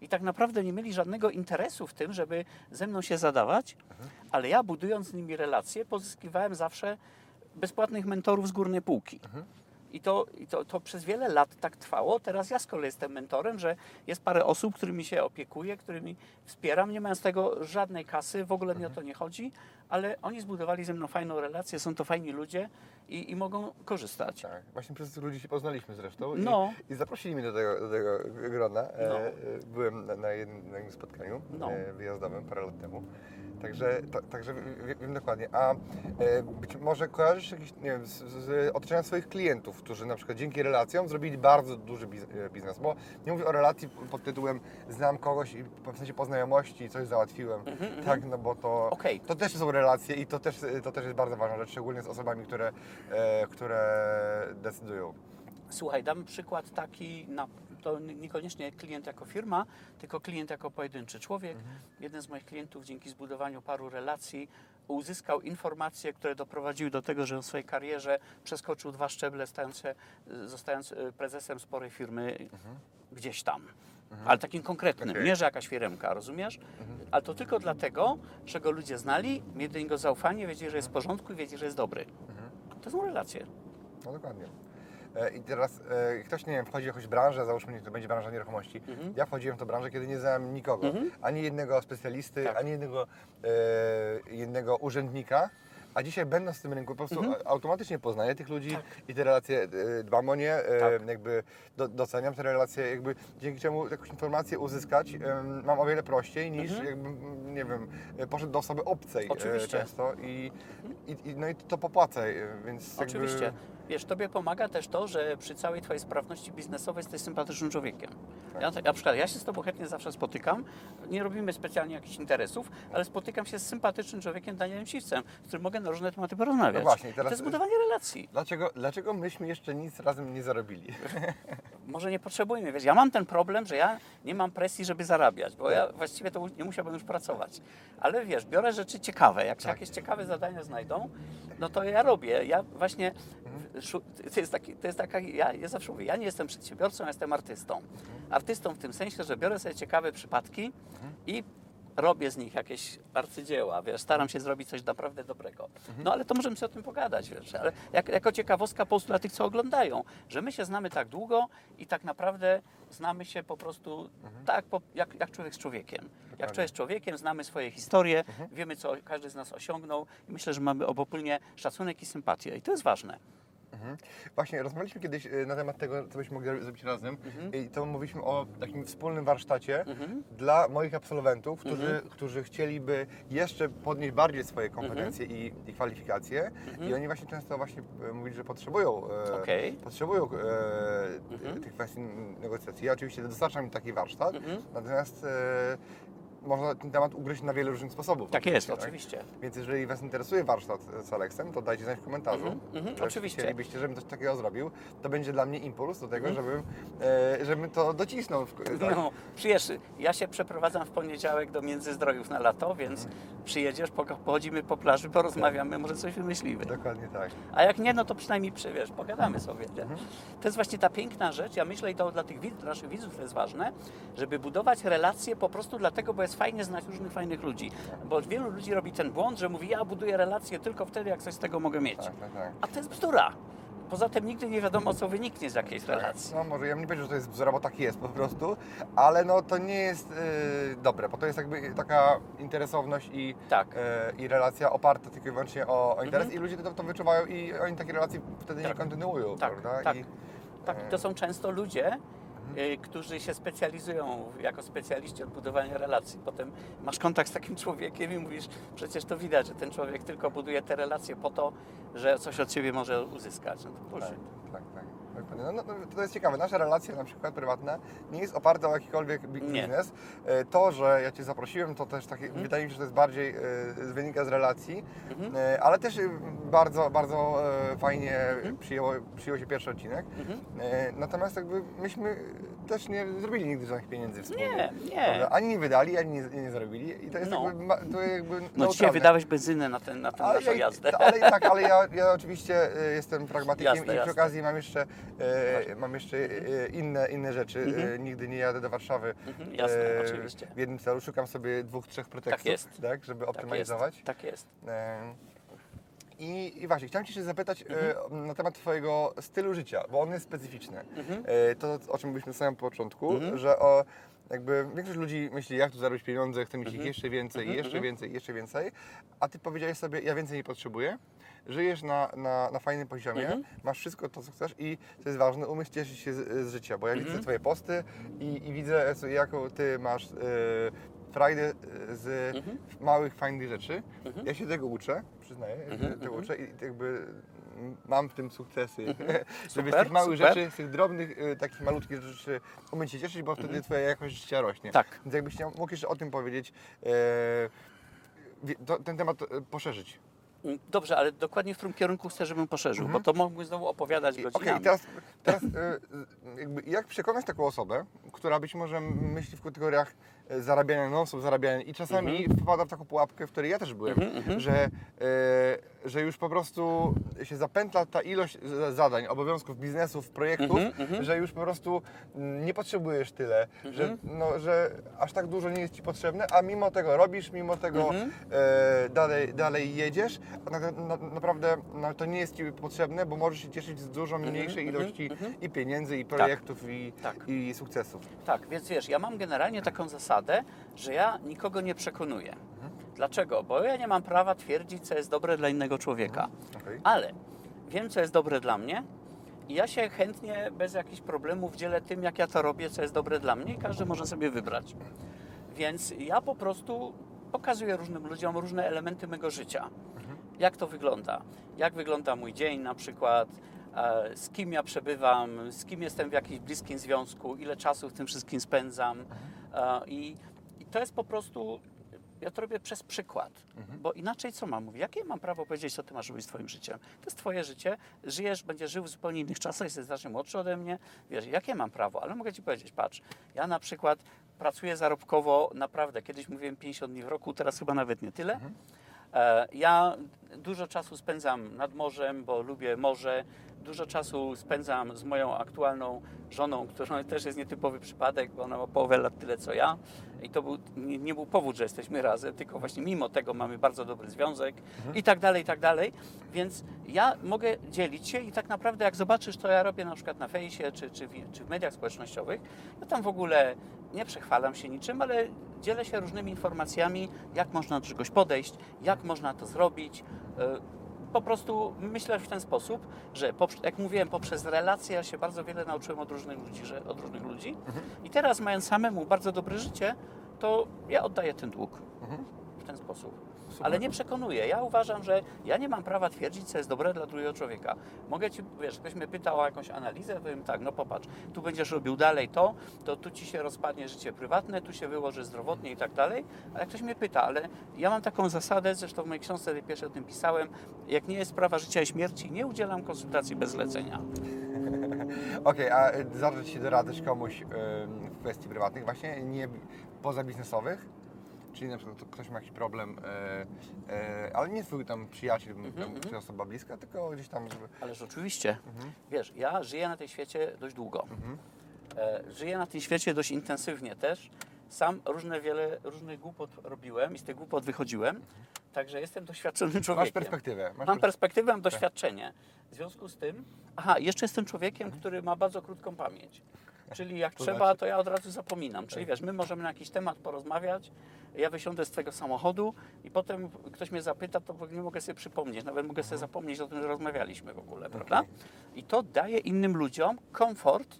i tak naprawdę nie mieli żadnego interesu w tym, żeby ze mną się zadawać, ale ja budując z nimi relacje, pozyskiwałem zawsze bezpłatnych mentorów z górnej półki. I, to, i to, to przez wiele lat tak trwało. Teraz ja z kolei jestem mentorem, że jest parę osób, którymi się opiekuję, którymi wspieram, nie mając tego żadnej kasy, w ogóle mi o to nie chodzi, ale oni zbudowali ze mną fajną relację, są to fajni ludzie i, i mogą korzystać. Tak, właśnie przez tych ludzi się poznaliśmy zresztą No. i, i zaprosili mnie do tego, do tego grona. E, No. e, byłem na, na, jednym, na jednym spotkaniu No. e, wyjazdowym parę lat temu. Także, ta, także wie- wiem dokładnie. A e, być może kojarzysz jakiś, nie wiem, z, z, otoczenia swoich klientów, którzy na przykład dzięki relacjom zrobili bardzo duży biz, e, biznes, bo nie mówię o relacji pod tytułem znam kogoś i w sensie po znajomości coś załatwiłem, tak, no bo to, Okej. to też są relacje i to też, to też jest bardzo ważna rzecz, szczególnie z osobami, które, które decydują. Słuchaj, dam przykład taki, na, to niekoniecznie klient jako firma, tylko klient jako pojedynczy człowiek. Jeden z moich klientów dzięki zbudowaniu paru relacji uzyskał informacje, które doprowadziły do tego, że w swojej karierze przeskoczył dwa szczeble, stając się, y, zostając y, prezesem sporej firmy gdzieś tam. Ale takim konkretnym, Okej. nie że jakaś firmka, rozumiesz? Ale to tylko dlatego, że go ludzie znali, mieli do niego zaufanie, wiedzieli, że jest w porządku i wiedzieli, że jest dobry. To są relacje. No dokładnie. E, I teraz e, ktoś, nie wiem, wchodzi w jakąś branżę, załóżmy, że to będzie branża nieruchomości. Mhm. Ja wchodziłem w tę branżę, kiedy nie znałem nikogo. Ani jednego specjalisty, Tak. ani jednego, e, jednego urzędnika. A dzisiaj będąc w tym rynku, po prostu Mhm. automatycznie poznaję tych ludzi i te relacje e, dbam o nie, e, Tak. jakby do, doceniam te relacje, jakby dzięki czemu jakąś informację uzyskać mam o wiele prościej niż jakbym, mm, nie wiem, poszedł do osoby obcej e, Mhm. Oczywiście. często i, i, i, no i to popłacę, więc jakby... Wiesz, tobie pomaga też to, że przy całej twojej sprawności biznesowej jesteś sympatycznym człowiekiem. Ja tak, na przykład, ja się z tobą chętnie zawsze spotykam, nie robimy specjalnie jakichś interesów, ale spotykam się z sympatycznym człowiekiem Danielem Siwcem, z którym mogę na różne tematy porozmawiać. No właśnie, I teraz- to jest budowanie relacji. Dlaczego, dlaczego myśmy jeszcze nic razem nie zarobili? Może nie potrzebujemy, wiesz, ja mam ten problem, że ja nie mam presji, żeby zarabiać, bo ja właściwie to nie musiałbym już pracować. Ale wiesz, biorę rzeczy ciekawe, jak się Tak. jakieś ciekawe zadania znajdą, no to ja robię. Ja właśnie, Mhm. To jest, taki, to jest taka, ja, ja zawsze mówię, ja nie jestem przedsiębiorcą, ja jestem artystą. Mhm. Artystą w tym sensie, że biorę sobie ciekawe przypadki i robię z nich jakieś arcydzieła, wiesz, staram się zrobić coś naprawdę dobrego. Mhm. No ale to możemy sobie o tym pogadać, wiesz, ale jak, jako ciekawostka po prostu dla tych, co oglądają, że my się znamy tak długo i tak naprawdę znamy się po prostu tak, po, jak, jak człowiek z człowiekiem. Jak człowiek z człowiekiem, znamy swoje historie, wiemy, co każdy z nas osiągnął i myślę, że mamy obopólnie szacunek i sympatię i to jest ważne. Mhm. Właśnie, rozmawialiśmy kiedyś e, na temat tego, co byśmy mogli zrobić razem. I to mówiliśmy o takim wspólnym warsztacie dla moich absolwentów, którzy, którzy chcieliby jeszcze podnieść bardziej swoje kompetencje i, i kwalifikacje. I oni właśnie często właśnie e, mówili, że potrzebują, e, Okej. potrzebują e, tych kwestii negocjacji. Ja oczywiście dostarczam im taki warsztat, natomiast e, można ten temat ugryźć na wiele różnych sposobów. Tak jest, tak? oczywiście. Więc jeżeli Was interesuje warsztat z Aleksem, to dajcie znać w komentarzu. Mhm, mhm, że oczywiście. Chcielibyście, żebym coś takiego zrobił, to będzie dla mnie impuls do tego, żebym, e, żebym to docisnął. W, tak? No, przyjesz, ja się przeprowadzam w poniedziałek do Międzyzdrojów na lato, więc Mhm. przyjedziesz, pochodzimy po plaży, porozmawiamy, może coś wymyślimy. Dokładnie tak. A jak nie, no to przynajmniej przywiesz, pogadamy sobie. Nie? Mhm. To jest właśnie ta piękna rzecz, ja myślę i to dla tych widzów, naszych widzów to jest ważne, żeby budować relacje po prostu dlatego, bo jest fajnie znać różnych fajnych ludzi. Bo wielu ludzi robi ten błąd, że mówi, ja buduję relacje tylko wtedy, jak coś z tego mogę mieć. Tak, tak, tak. A to jest bzdura. Poza tym nigdy nie wiadomo, co wyniknie z jakiejś relacji. No może ja nie powiem, że to jest bzdura, bo tak jest po prostu, ale no to nie jest e, dobre, bo to jest jakby taka interesowność i, Tak. e, i relacja oparta tylko i wyłącznie o, o interes i ludzie to, to wyczuwają i oni takie relacje wtedy nie Tak. kontynuują, Tak, prawda? tak. I, Tak, to są często ludzie, y, którzy się specjalizują jako specjaliści od budowania relacji. Potem masz kontakt z takim człowiekiem i mówisz, przecież to widać, że ten człowiek tylko buduje te relacje po to, że coś od ciebie może uzyskać. No to Tak, bullshit. tak, tak. No, no, to jest ciekawe. Nasza relacja na przykład prywatna nie jest oparta o jakikolwiek bi- Nie. biznes. E, To, że ja Cię zaprosiłem, to też takie, Mhm. wydaje mi się, że to jest bardziej e, wynika z relacji, e, ale też bardzo, bardzo fajnie Mhm. przyjęło, przyjął się pierwszy odcinek. E, Natomiast jakby myśmy też nie zrobili nigdy żadnych pieniędzy wspólnie. Nie, nie. Ani nie wydali, ani nie, nie zarobili i to jest No. jakby, to jakby No dzisiaj wydałeś benzynę na, ten, na tę naszą jazdę. Ale tak, ale ja, ja oczywiście jestem pragmatykiem Jasne, i jasne. przy okazji mam jeszcze, e, mam jeszcze e, inne, inne rzeczy. E, nigdy nie jadę do Warszawy. Mhm, jasne, e, oczywiście. W jednym celu szukam sobie dwóch, trzech pretekstów, jest. tak, żeby Tak jest, optymalizować. tak jest. E, I, I właśnie, chciałem Cię się zapytać Mhm. e, na temat Twojego stylu życia, bo on jest specyficzny. Mhm. E, to, o czym mówiliśmy na samym początku, że o, jakby większość ludzi myśli, jak tu zarobić pieniądze, chcę mieć ich Mhm. jeszcze więcej, jeszcze więcej, jeszcze więcej, a Ty powiedziałeś sobie, ja więcej nie potrzebuję, żyjesz na, na, na fajnym poziomie, Mhm. masz wszystko to, co chcesz i, co jest ważne, umiesz cieszyć się z, z życia, bo ja Mhm. widzę Twoje posty i, i widzę, jaką Ty masz e, frajdę z Mhm. małych, fajnych rzeczy. Ja się tego uczę, przyznaję, Mhm, tego uczę i jakby mam w tym sukcesy. Żeby z tych małych super. rzeczy, z tych drobnych, y, takich malutkich rzeczy umieć się cieszyć, bo wtedy Twoja jakość życia rośnie. Tak. Więc jakbyś miał- mógł jeszcze o tym powiedzieć, wie- to, ten temat e, poszerzyć. Mm, Dobrze, ale dokładnie w którym kierunku chcę, żebym poszerzył, bo to mógłbym znowu opowiadać Okej, godzinami. teraz, teraz jakby jak przekonać taką osobę, która być może myśli w kategoriach zarabiania non-stop, zarabiania i czasami Mhm. wpada w taką pułapkę, w której ja też byłem, że, e, że już po prostu się zapętla ta ilość zadań, obowiązków, biznesów, projektów, Mhm, że już po prostu nie potrzebujesz tyle, że, Mhm. no, że aż tak dużo nie jest Ci potrzebne, a mimo tego robisz, mimo tego Mhm. e, dalej, dalej jedziesz, a na, na, naprawdę no, to nie jest Ci potrzebne, bo możesz się cieszyć z dużo mniejszej mhm, ilości mhm. i pieniędzy, i projektów, i, Tak. i sukcesów. Tak, więc wiesz, ja mam generalnie taką zasadę, że ja nikogo nie przekonuję. Dlaczego? Bo ja nie mam prawa twierdzić, co jest dobre dla innego człowieka. Okej. Ale wiem, co jest dobre dla mnie i ja się chętnie, bez jakichś problemów dzielę tym, jak ja to robię, co jest dobre dla mnie i każdy może sobie wybrać. Więc ja po prostu pokazuję różnym ludziom różne elementy mego życia. Jak to wygląda? Jak wygląda mój dzień na przykład? Z kim ja przebywam? Z kim jestem w jakimś bliskim związku? Ile czasu w tym wszystkim spędzam? E, I, i to jest po prostu... Ja to robię przez przykład, bo inaczej co mam mówić? Jakie mam prawo powiedzieć, co ty masz robić swoim życiem? To jest twoje życie, żyjesz, będziesz żył w zupełnie innych czasach, jesteś znacznie młodszy ode mnie, wiesz, jakie mam prawo? Ale mogę ci powiedzieć, patrz, ja na przykład pracuję zarobkowo naprawdę, kiedyś mówiłem 50 dni w roku, teraz chyba nawet nie tyle. E, Ja dużo czasu spędzam nad morzem, bo lubię morze. Dużo czasu spędzam z moją aktualną żoną, która też jest nietypowy przypadek, bo ona ma połowę lat tyle co ja. I to był, nie, nie był powód, że jesteśmy razem, tylko właśnie mimo tego mamy bardzo dobry związek i tak dalej, i tak dalej. Więc ja mogę dzielić się i tak naprawdę jak zobaczysz, to ja robię na przykład na fejsie czy, czy, w, czy w mediach społecznościowych, ja tam w ogóle nie przechwalam się niczym, ale dzielę się różnymi informacjami, jak można do czegoś podejść, jak można to zrobić. Po prostu myślę w ten sposób, że jak mówiłem, poprzez relacje ja się bardzo wiele nauczyłem od różnych ludzi, że, od różnych ludzi. I teraz mając samemu bardzo dobre życie, to ja oddaję ten dług w ten sposób. Ale nie przekonuję. Ja uważam, że ja nie mam prawa twierdzić, co jest dobre dla drugiego człowieka. Mogę ci, wiesz, ktoś mnie pytał o jakąś analizę, powiem tak, no popatrz, tu będziesz robił dalej to, to tu ci się rozpadnie życie prywatne, tu się wyłoży zdrowotnie i tak dalej. Ale jak ktoś mnie pyta, ale ja mam taką zasadę, zresztą w mojej książce pierwszej o tym pisałem, jak nie jest sprawa życia i śmierci, nie udzielam konsultacji bez zlecenia. Okej, a e, zdarza się doradzić komuś w kwestii prywatnych, właśnie nie pozabiznesowych? Czyli na przykład ktoś ma jakiś problem, e, e, ale nie twój tam przyjaciel, Mhm, tam, czy osoba bliska, tylko gdzieś tam, żeby... Ależ oczywiście. Mhm. Wiesz, ja żyję na tej świecie dość długo. E, żyję na tym świecie dość intensywnie też. Sam różne wiele różnych głupot robiłem i z tych głupot wychodziłem. Także jestem doświadczonym człowiekiem. Masz perspektywę. Masz Mam pers- perspektywę, mam doświadczenie. W związku z tym, aha, jeszcze jestem człowiekiem, który ma bardzo krótką pamięć. Czyli jak trzeba, znaczy? to ja od razu zapominam. Czyli wiesz, my możemy na jakiś temat porozmawiać, ja wysiądę z twojego samochodu i potem ktoś mnie zapyta, to nie mogę sobie przypomnieć, nawet mogę sobie zapomnieć o tym, że rozmawialiśmy w ogóle, prawda? I to daje innym ludziom komfort,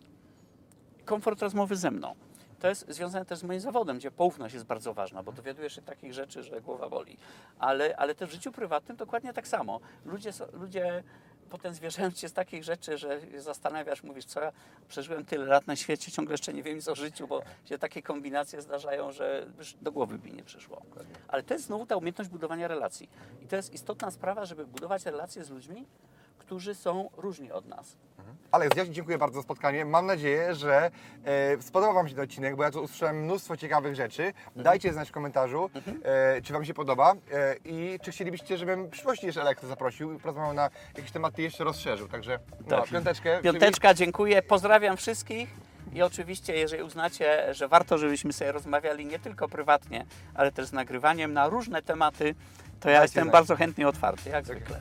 komfort rozmowy ze mną. To jest związane też z moim zawodem, gdzie poufność jest bardzo ważna, bo dowiadujesz się takich rzeczy, że głowa boli. Ale, ale też w życiu prywatnym dokładnie tak samo. Ludzie, ludzie potem zwierzają się z takich rzeczy, że zastanawiasz, mówisz, co ja przeżyłem tyle lat na świecie, ciągle jeszcze nie wiem nic o życiu, bo się takie kombinacje zdarzają, że do głowy by nie przyszło. Ale to jest znowu ta umiejętność budowania relacji. I to jest istotna sprawa, żeby budować relacje z ludźmi, którzy są różni od nas. Aleks, ja Ci dziękuję bardzo za spotkanie. Mam nadzieję, że e, spodobał Wam się ten odcinek, bo ja tu usłyszałem mnóstwo ciekawych rzeczy. Dajcie znać w komentarzu, e, czy Wam się podoba e, i czy chcielibyście, żebym w przyszłości jeszcze Aleksa zaprosił i porozmawiał na jakieś tematy jeszcze rozszerzył. Także no, Tak. piąteczkę. Piąteczka, dziękuję. Pozdrawiam wszystkich. I oczywiście, jeżeli uznacie, że warto, żebyśmy sobie rozmawiali nie tylko prywatnie, ale też z nagrywaniem na różne tematy, to ja Dajcie jestem znać. bardzo chętnie otwarty, jak zwykle.